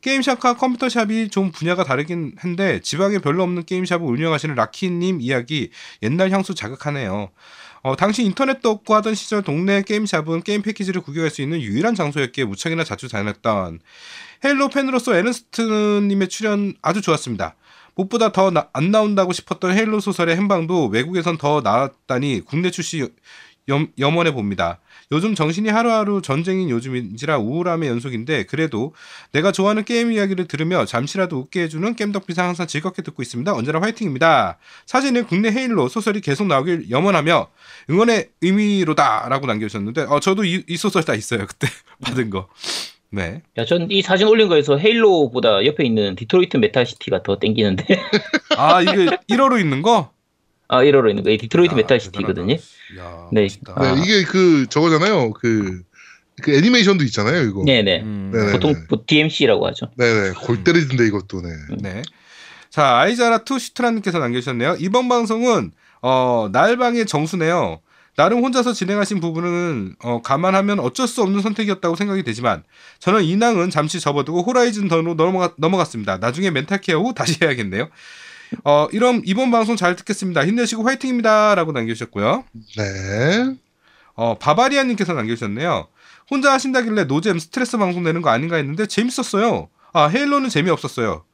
게임샵과 컴퓨터샵이 좀 분야가 다르긴 한데 지방에 별로 없는 게임샵을 운영하시는 라키님 이야기 옛날 향수 자극하네요. 어, 당시 인터넷도 없고 하던 시절 동네 게임샵은 게임 패키지를 구경할 수 있는 유일한 장소였기에 무척이나 자주 다녔던 헤일로 팬으로서 에너스트님의 출연 아주 좋았습니다. 무엇보다 더 안 나온다고 싶었던 헤일로 소설의 행방도 외국에선 더 나았다니 국내 출시 염, 염원해 봅니다. 요즘 정신이 하루하루 전쟁인 요즘인지라 우울함의 연속인데 그래도 내가 좋아하는 게임 이야기를 들으며 잠시라도 웃게 해주는 겜덕비상 항상 즐겁게 듣고 있습니다. 언제나 화이팅입니다. 사진은 국내 헤일로 소설이 계속 나오길 염원하며 응원의 의미로다라고 남겨주셨는데 어, 저도 이, 이 소설 다 있어요. 그때 받은 거. 네. 야, 전 이 사진 올린 거에서 헤일로보다 옆에 있는 디트로이트 메탈시티가 더 땡기는데. 아 이게 1호로 있는 거? 아 1호로 있는 거 디트로이트 야, 메탈 시티거든요. 대단하다. 야, 네. 멋있다. 네, 아. 이게 그 저거잖아요. 그, 그 애니메이션도 있잖아요, 이거. 네네. 음, 네네. 보통 뭐 DMC라고 하죠. 네네. 골 때리던데 이것도 네. 네. 자, 아이자라 투 슈트라님께서 남겨주셨네요. 이번 방송은, 어, 날방의 정수네요. 나름 혼자서 진행하신 부분은, 어, 감안하면 어쩔 수 없는 선택이었다고 생각이 되지만, 저는 인왕은 잠시 접어두고 호라이즌 더로 넘어가, 넘어갔습니다. 나중에 멘탈 케어 후 다시 해야겠네요. 어, 이런, 이번 방송 잘 듣겠습니다. 힘내시고 화이팅입니다. 라고 남겨주셨고요. 네. 어, 바바리아님께서 남겨주셨네요. 혼자 하신다길래 노잼 스트레스 방송 내는 거 아닌가 했는데 재밌었어요. 아, 헤일로는 재미없었어요.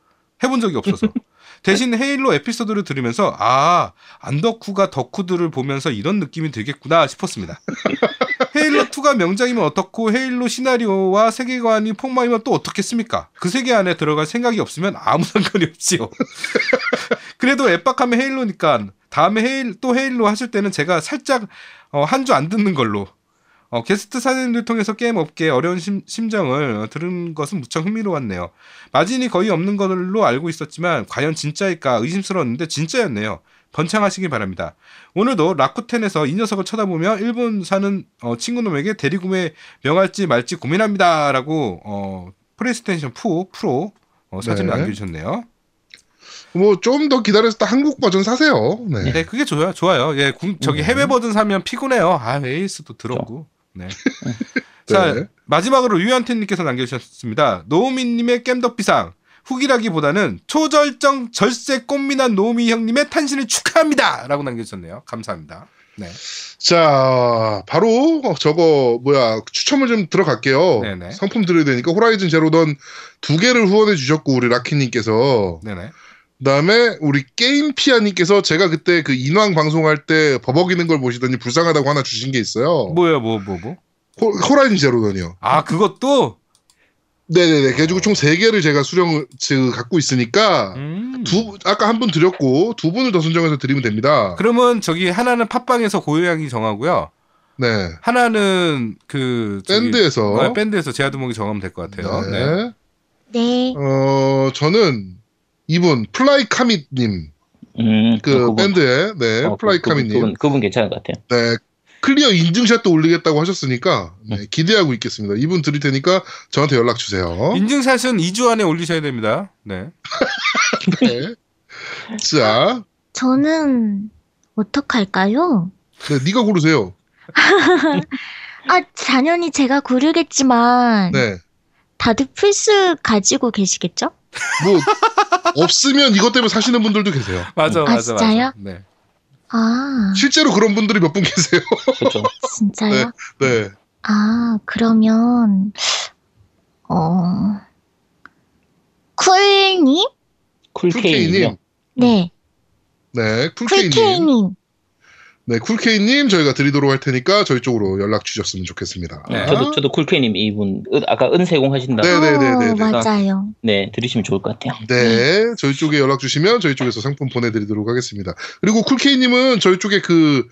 해본 적이 없어서. 대신 헤일로 에피소드를 들으면서 아, 안덕후가 덕후들을 보면서 이런 느낌이 들겠구나 싶었습니다. 헤일로 2가 명작이면 어떻고 헤일로 시나리오와 세계관이 폭망이면 또 어떻겠습니까? 그 세계 안에 들어갈 생각이 없으면 아무 상관이 없지요. 그래도 앱박하면 헤일로니까 다음에 헤일 또 헤일로 하실 때는 제가 살짝 어, 한 주 안 듣는 걸로 어, 게스트 사진을 통해서 게임 업계의 어려운 심, 심정을 어, 들은 것은 무척 흥미로웠네요. 마진이 거의 없는 걸로 알고 있었지만 과연 진짜일까 의심스러웠는데 진짜였네요. 번창하시기 바랍니다. 오늘도 라쿠텐에서 이 녀석을 쳐다보며 일본 사는 어, 친구놈에게 대리구매 명할지 말지 고민합니다라고 어, 플레이스테이션 4 프로 어, 사진을 네. 남겨주셨네요. 뭐 좀 더 기다려서 딱 한국 버전 사세요. 네. 네, 그게 좋아요. 좋아요. 예, 군- 저기 음. 해외 버전 사면 피곤해요. 아, AS도 들었고. 네. 자, 네. 마지막으로 유현태님께서 남겨주셨습니다. 노우미님의 겜덕비상. 후기라기보다는 초절정 절세 꽃미남 노우미 형님의 탄신을 축하합니다! 라고 남겨주셨네요. 감사합니다. 네. 자, 바로 저거 뭐야 추첨을 좀 들어갈게요. 네네. 상품 드려야 되니까 호라이즌 제로던 두 개를 후원해 주셨고 우리 라키님께서 네네. 그다음에 우리 게임 피아님께서 제가 그때 그 인왕 방송할 때 버벅이는 걸 보시더니 불쌍하다고 하나 주신 게 있어요. 뭐야, 뭐, 뭐, 뭐? 호, 호라이즌 제로던이요. 아, 그것도? 네네네. 그래가지고 총 세 개를 제가 수령을 지금 갖고 있으니까 음. 두 아까 한 분 드렸고 두 분을 더 선정해서 드리면 됩니다. 그러면 저기 하나는 팟빵에서 고요양이 정하고요. 네. 하나는 그. 저기- 밴드에서 어, 밴드에서 제아두목이 정하면 될 것 같아요. 네. 네. 네. 어 저는 이분 플라이 카밋님 음, 그 그분, 밴드의 네 어, 그- 플라이 그분, 카밋님 그분, 그분 괜찮은 것 같아요. 네 클리어 인증샷도 올리겠다고 하셨으니까 네, 기대하고 있겠습니다. 이분 드릴 테니까 저한테 연락 주세요. 인증샷은 2주 안에 올리셔야 됩니다. 네. 네. 자, 저는 어떡할까요? 네, 네가 고르세요. 아, 당연히 제가 고르겠지만 네. 다들 플스 가지고 계시겠죠? 뭐 없으면 이것 때문에 사시는 분들도 계세요. 맞아, 아, 맞아, 진짜요? 맞아. 네. 아, 실제로 그런 분들이 몇 분 계세요. 그렇죠. 진짜요? 네. 아, 그러면 어 쿨님? 쿨케이님. 네, 네, 쿨케이님. 쿨케이님. 네, 쿨케이님 저희가 드리도록 할 테니까 저희 쪽으로 연락 주셨으면 좋겠습니다. 네. 저도 저도 쿨케이님 이분 은- 아까 은세공 하신다. 네, 네, 네, 네. 맞아요. 네, 들으시면 좋을 것 같아요. 네, 저희 쪽에 연락 주시면 저희 쪽에서 상품 보내드리도록 하겠습니다. 그리고 쿨케이님은 저희 쪽에 그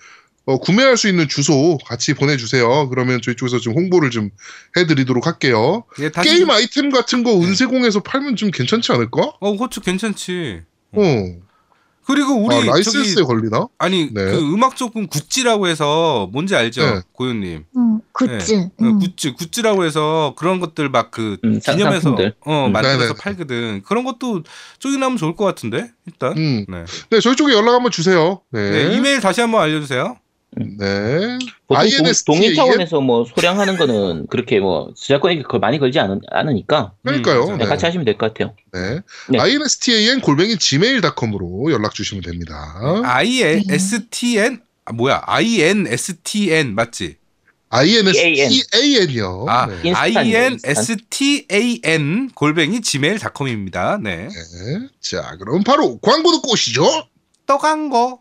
어, 구매할 수 있는 주소 같이 보내주세요. 그러면 저희 쪽에서 좀 홍보를 좀 해드리도록 할게요. 이게 다시 게임 아이템 같은 거 은세공에서 팔면 좀 괜찮지 않을까? 어, 호주 괜찮지. 어. 그리고 우리 아, 저기 라이센스에 걸리나? 아니 네. 그 음악 쪽은 굿즈라고 해서 뭔지 알죠, 네. 고윤님? 음, 굿즈. 네. 음. 굿즈, 굿즈라고 해서 그런 것들 막그 음, 상- 기념해서 상품들. 어 음. 만들어서 네네. 팔거든. 그런 것도 쪽이 나면 좋을 것 같은데 일단. 음. 네. 네, 저희 쪽에 연락 한번 주세요. 네. 네, 이메일 다시 한번 알려주세요. 네. 보통 INST 동, 독립 에 차원에서 뭐 소량하는 거는 그렇게 뭐 저작권이 그 많이 걸지 않, 않으니까 그러니까요. 음, 네, 네. 같이 하시면 될 것 같아요. 네. 네. instan 골뱅이 gmail.com으로 연락 주시면 됩니다. I N S T N 아 뭐야 I N S T N 맞지? instan이요. 아 네. 인스탄, I N 인스탄. S T A N 골뱅이 gmail.com입니다. 네. 네. 자, 그럼 바로 광고 듣고 오시죠. 떠간 거.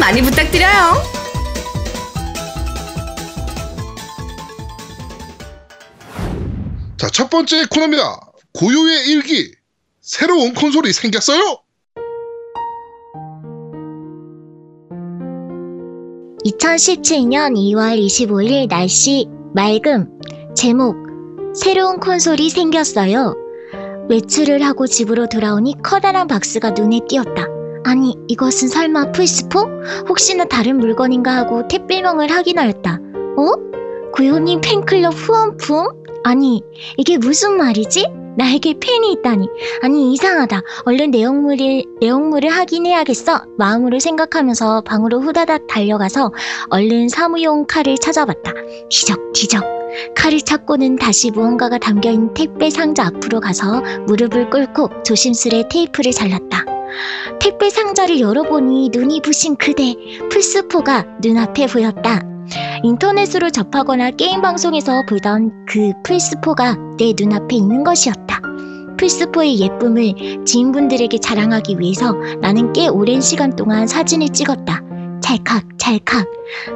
많이 부탁드려요. 자, 첫 번째 코너입니다. 고요의 일기. 새로운 콘솔이 생겼어요. 2017년 2월 25일 날씨 맑음 제목 새로운 콘솔이 생겼어요. 외출을 하고 집으로 돌아오니 커다란 박스가 눈에 띄었다. 아니 이것은 설마 플스포? 혹시나 다른 물건인가 하고 택배명을 확인하였다. 어? 구요님 팬클럽 후원품? 아니 이게 무슨 말이지? 나에게 팬이 있다니. 아니 이상하다. 얼른 내용물을 내용물을 확인해야겠어. 마음으로 생각하면서 방으로 후다닥 달려가서 얼른 사무용 칼을 찾아봤다. 뒤적 뒤적. 칼을 찾고는 다시 무언가가 담겨있는 택배 상자 앞으로 가서 무릎을 꿇고 조심스레 테이프를 잘랐다. 택배 상자를 열어보니 눈이 부신 그대 플스4가 눈앞에 보였다. 인터넷으로 접하거나 게임 방송에서 보던 그 플스4가 내 눈앞에 있는 것이었다. 플스4의 예쁨을 지인분들에게 자랑하기 위해서 나는 꽤 오랜 시간 동안 사진을 찍었다. 찰칵, 찰칵.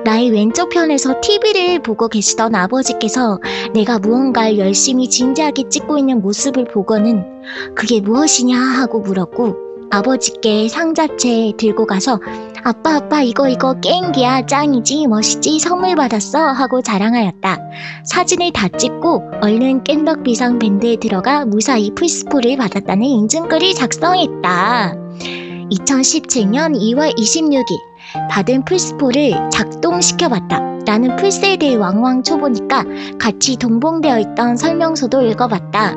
나의 왼쪽 편에서 TV를 보고 계시던 아버지께서 내가 무언가를 열심히 진지하게 찍고 있는 모습을 보고는 그게 무엇이냐 하고 물었고 아버지께 상자채 들고 가서 아빠 아빠 이거 이거 게임기야 짱이지 멋있지 선물 받았어 하고 자랑하였다. 사진을 다 찍고 얼른 깻덕 비상 밴드에 들어가 무사히 플스4를 받았다는 인증글을 작성했다. 2017년 2월 26일 받은 플스4를 작동시켜봤다. 나는 플스에 대해 왕왕 쳐보니까 같이 동봉되어 있던 설명서도 읽어봤다.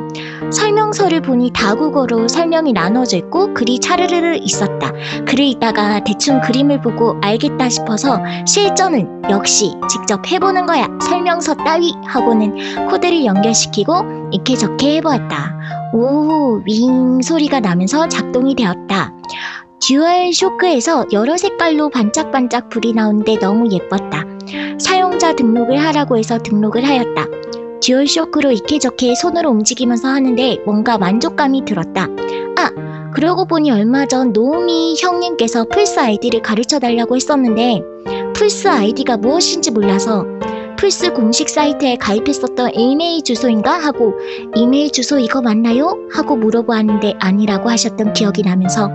설명서를 보니 다국어로 설명이 나눠져 있고 글이 차르르르 있었다. 글을 읽다가 대충 그림을 보고 알겠다 싶어서 실전은 역시 직접 해보는 거야. 설명서 따위 하고는 코드를 연결시키고 이렇게 저렇게 해보았다. 오, 윙 소리가 나면서 작동이 되었다. DualShock에서 여러 색깔로 반짝반짝 불이 나오는데 너무 예뻤다. 사용자 등록을 하라고 해서 등록을 하였다. DualShock로 이케저케 손으로 움직이면서 하는데 뭔가 만족감이 들었다. 아, 그러고 보니 얼마 전 노우미 형님께서 플스 아이디를 가르쳐 달라고 했었는데 플스 아이디가 무엇인지 몰라서 플스 공식 사이트에 가입했었던 이메일 주소인가 하고 이메일 주소 이거 맞나요? 하고 물어보았는데 아니라고 하셨던 기억이 나면서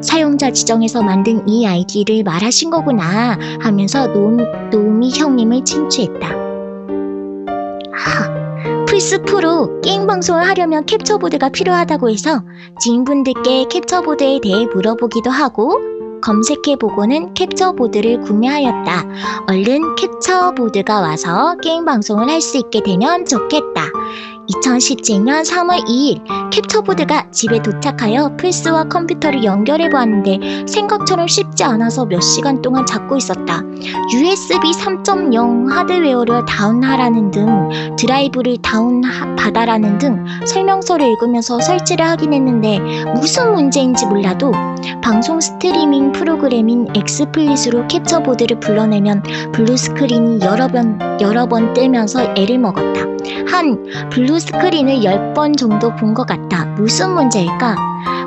사용자 지정에서 만든 이 아이디를 말하신 거구나 하면서 노미, 노미 형님을 친추했다. 하, 플스 프로 게임 방송을 하려면 캡처보드가 필요하다고 해서 지인분들께 캡처보드에 대해 물어보기도 하고 검색해보고는 캡처보드를 구매하였다. 얼른 캡처보드가 와서 게임 방송을 할 수 있게 되면 좋겠다. 2017년 3월 2일 캡처보드가 집에 도착하여 플스와 컴퓨터를 연결해 보았는데 생각처럼 쉽지 않아서 몇 시간 동안 잡고 있었다. USB 3.0 하드웨어를 다운하라는 등 드라이브를 다운받아라는 등 설명서를 읽으면서 설치를 하긴 했는데 무슨 문제인지 몰라도 방송 스트리밍 프로그램인 XSplit으로 캡처보드를 불러내면 블루 스크린이 여러 번 여러 번 뜨면서 애를 먹었다. 한 블루 스크린을 10번 정도 본 것 같다. 무슨 문제일까?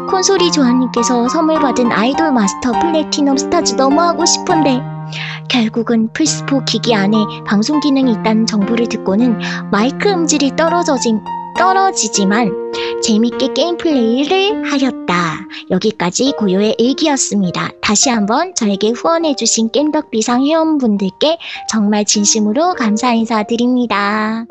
콘솔이 조아님께서 선물 받은 아이돌 마스터 플래티넘 스타즈 너무 하고 싶은데 결국은 플스4 기기 안에 방송 기능이 있다는 정보를 듣고는 마이크 음질이 떨어져지, 떨어지지만 재밌게 게임 플레이를 하였다. 여기까지 고요의 일기였습니다. 다시 한번 저에게 후원해주신 겜덕비상 회원분들께 정말 진심으로 감사 인사드립니다.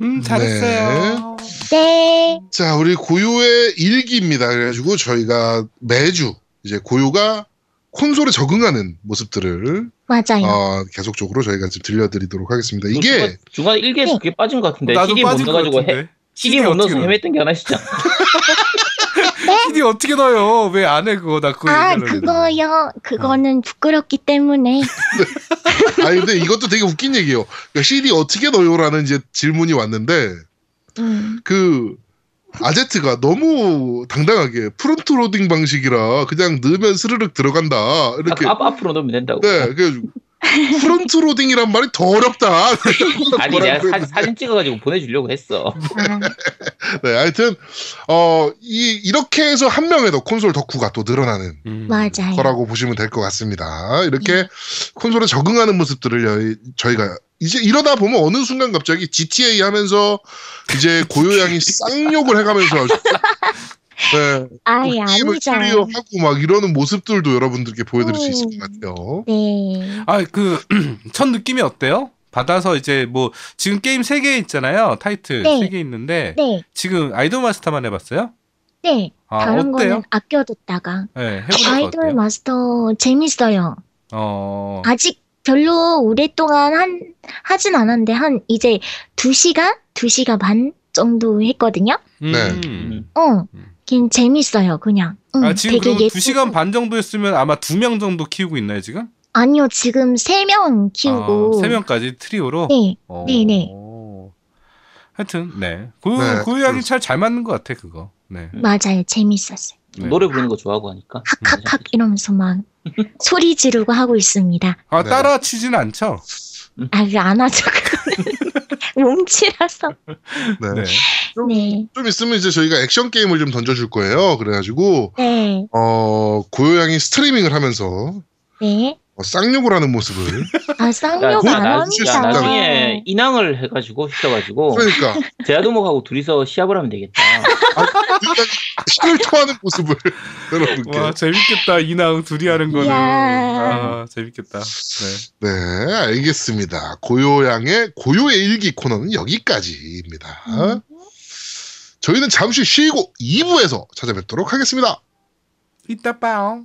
음, 잘했어요. 네. 자, 우리 고요의 일기입니다. 그래가지고 저희가 매주 이제 고요가 콘솔에 적응하는 모습들을 맞아요. 어, 계속적으로 저희가 지금 들려드리도록 하겠습니다. 이게 중간, 중간에 1기에서 그게 빠진 것 같은데 나도 CD 못 빠진 것 같은데. CD 못 넣어서? 헤맸던 게 하나 있잖아. CD 어떻게 넣어요? 왜 안 해 그거 나 그거 아, 그거요. 그거는 부끄럽기 때문에. 아니 근데 이것도 되게 웃긴 얘기예요. 그러니까 CD 어떻게 넣어요라는 이제 질문이 왔는데 음. 그 아제트가 너무 당당하게 front loading 방식이라 그냥 넣으면 스르륵 들어간다 이렇게 앞, 앞으로 넣으면 된다고. 네 그래가지고 front loading이란 말이 더 어렵다. 아니 내가 사, 사진 찍어가지고 보내주려고 했어. 아, 네, 하여튼 어, 이 이렇게 해서 한 명의 더 콘솔 덕후가 또 늘어나는 음. 맞아요. 거라고 보시면 될 것 같습니다. 이렇게 콘솔에 적응하는 모습들을 여- 저희가 이제 이러다 보면 어느 순간 갑자기 GTA 하면서 이제 고요양이 쌍욕을 해가면서 네, 아이, 게임을 아니죠. 하고 막 이러는 모습들도 여러분들께 보여드릴 수 있을 것 음. 같아요. 네. 아, 그, 첫 느낌이 어때요? 받아서 이제 뭐, 지금 게임 3개 있잖아요. 타이틀 네. 3개 있는데, 네. 지금 아이돌 마스터만 해봤어요? 네. 아, 다른 어때요? 거는 아껴뒀다가. 네, 아이돌? 마스터 재밌어요. 어, 아직 별로 오랫동안 한, 하진 않았는데, 한 이제 2시간? 2시간 반 정도 했거든요? 음. 네. 음. 어. 음. 걔는 재밌어요, 그냥. 응, 아, 지금 되게 그럼 예쁘고. 2시간 반 정도 했으면 아마 2명 정도 키우고 있나요, 지금? 아니요, 지금 3명 키우고. 아, 3명까지 트리오로? 네. 어. 네네. 하여튼, 네. 고요, 네, 고요양이 잘, 잘 맞는 것 같아, 그거. 네. 맞아요, 재밌었어요. 네. 노래 부르는 거 좋아하고 하니까. 학학학 이러면서 막 소리 지르고 하고 있습니다. 아, 네. 따라 치지는 않죠? 아, 이거 안 하죠. 몸치라서. 네. 네. 네. 좀 있으면 이제 저희가 액션 게임을 좀 던져줄 거예요. 그래가지고 네. 어, 고요양이 스트리밍을 하면서 네. 어, 쌍욕을 하는 모습을 아, 쌍욕 야, 안 나- 합니다. 야, 나중에 인왕을 해가지고 시켜가지고 그러니까 제아도목하고 둘이서 시합을 하면 되겠다. 신을 토하는 모습을 여러분께 와, 재밌겠다. 이나응 둘이 하는 거는. 아, 재밌겠다. 네. 네, 알겠습니다. 고요양의 고요의 일기 코너는 여기까지입니다. 음. 저희는 잠시 쉬고 2부에서 찾아뵙도록 하겠습니다. 이따 봐요.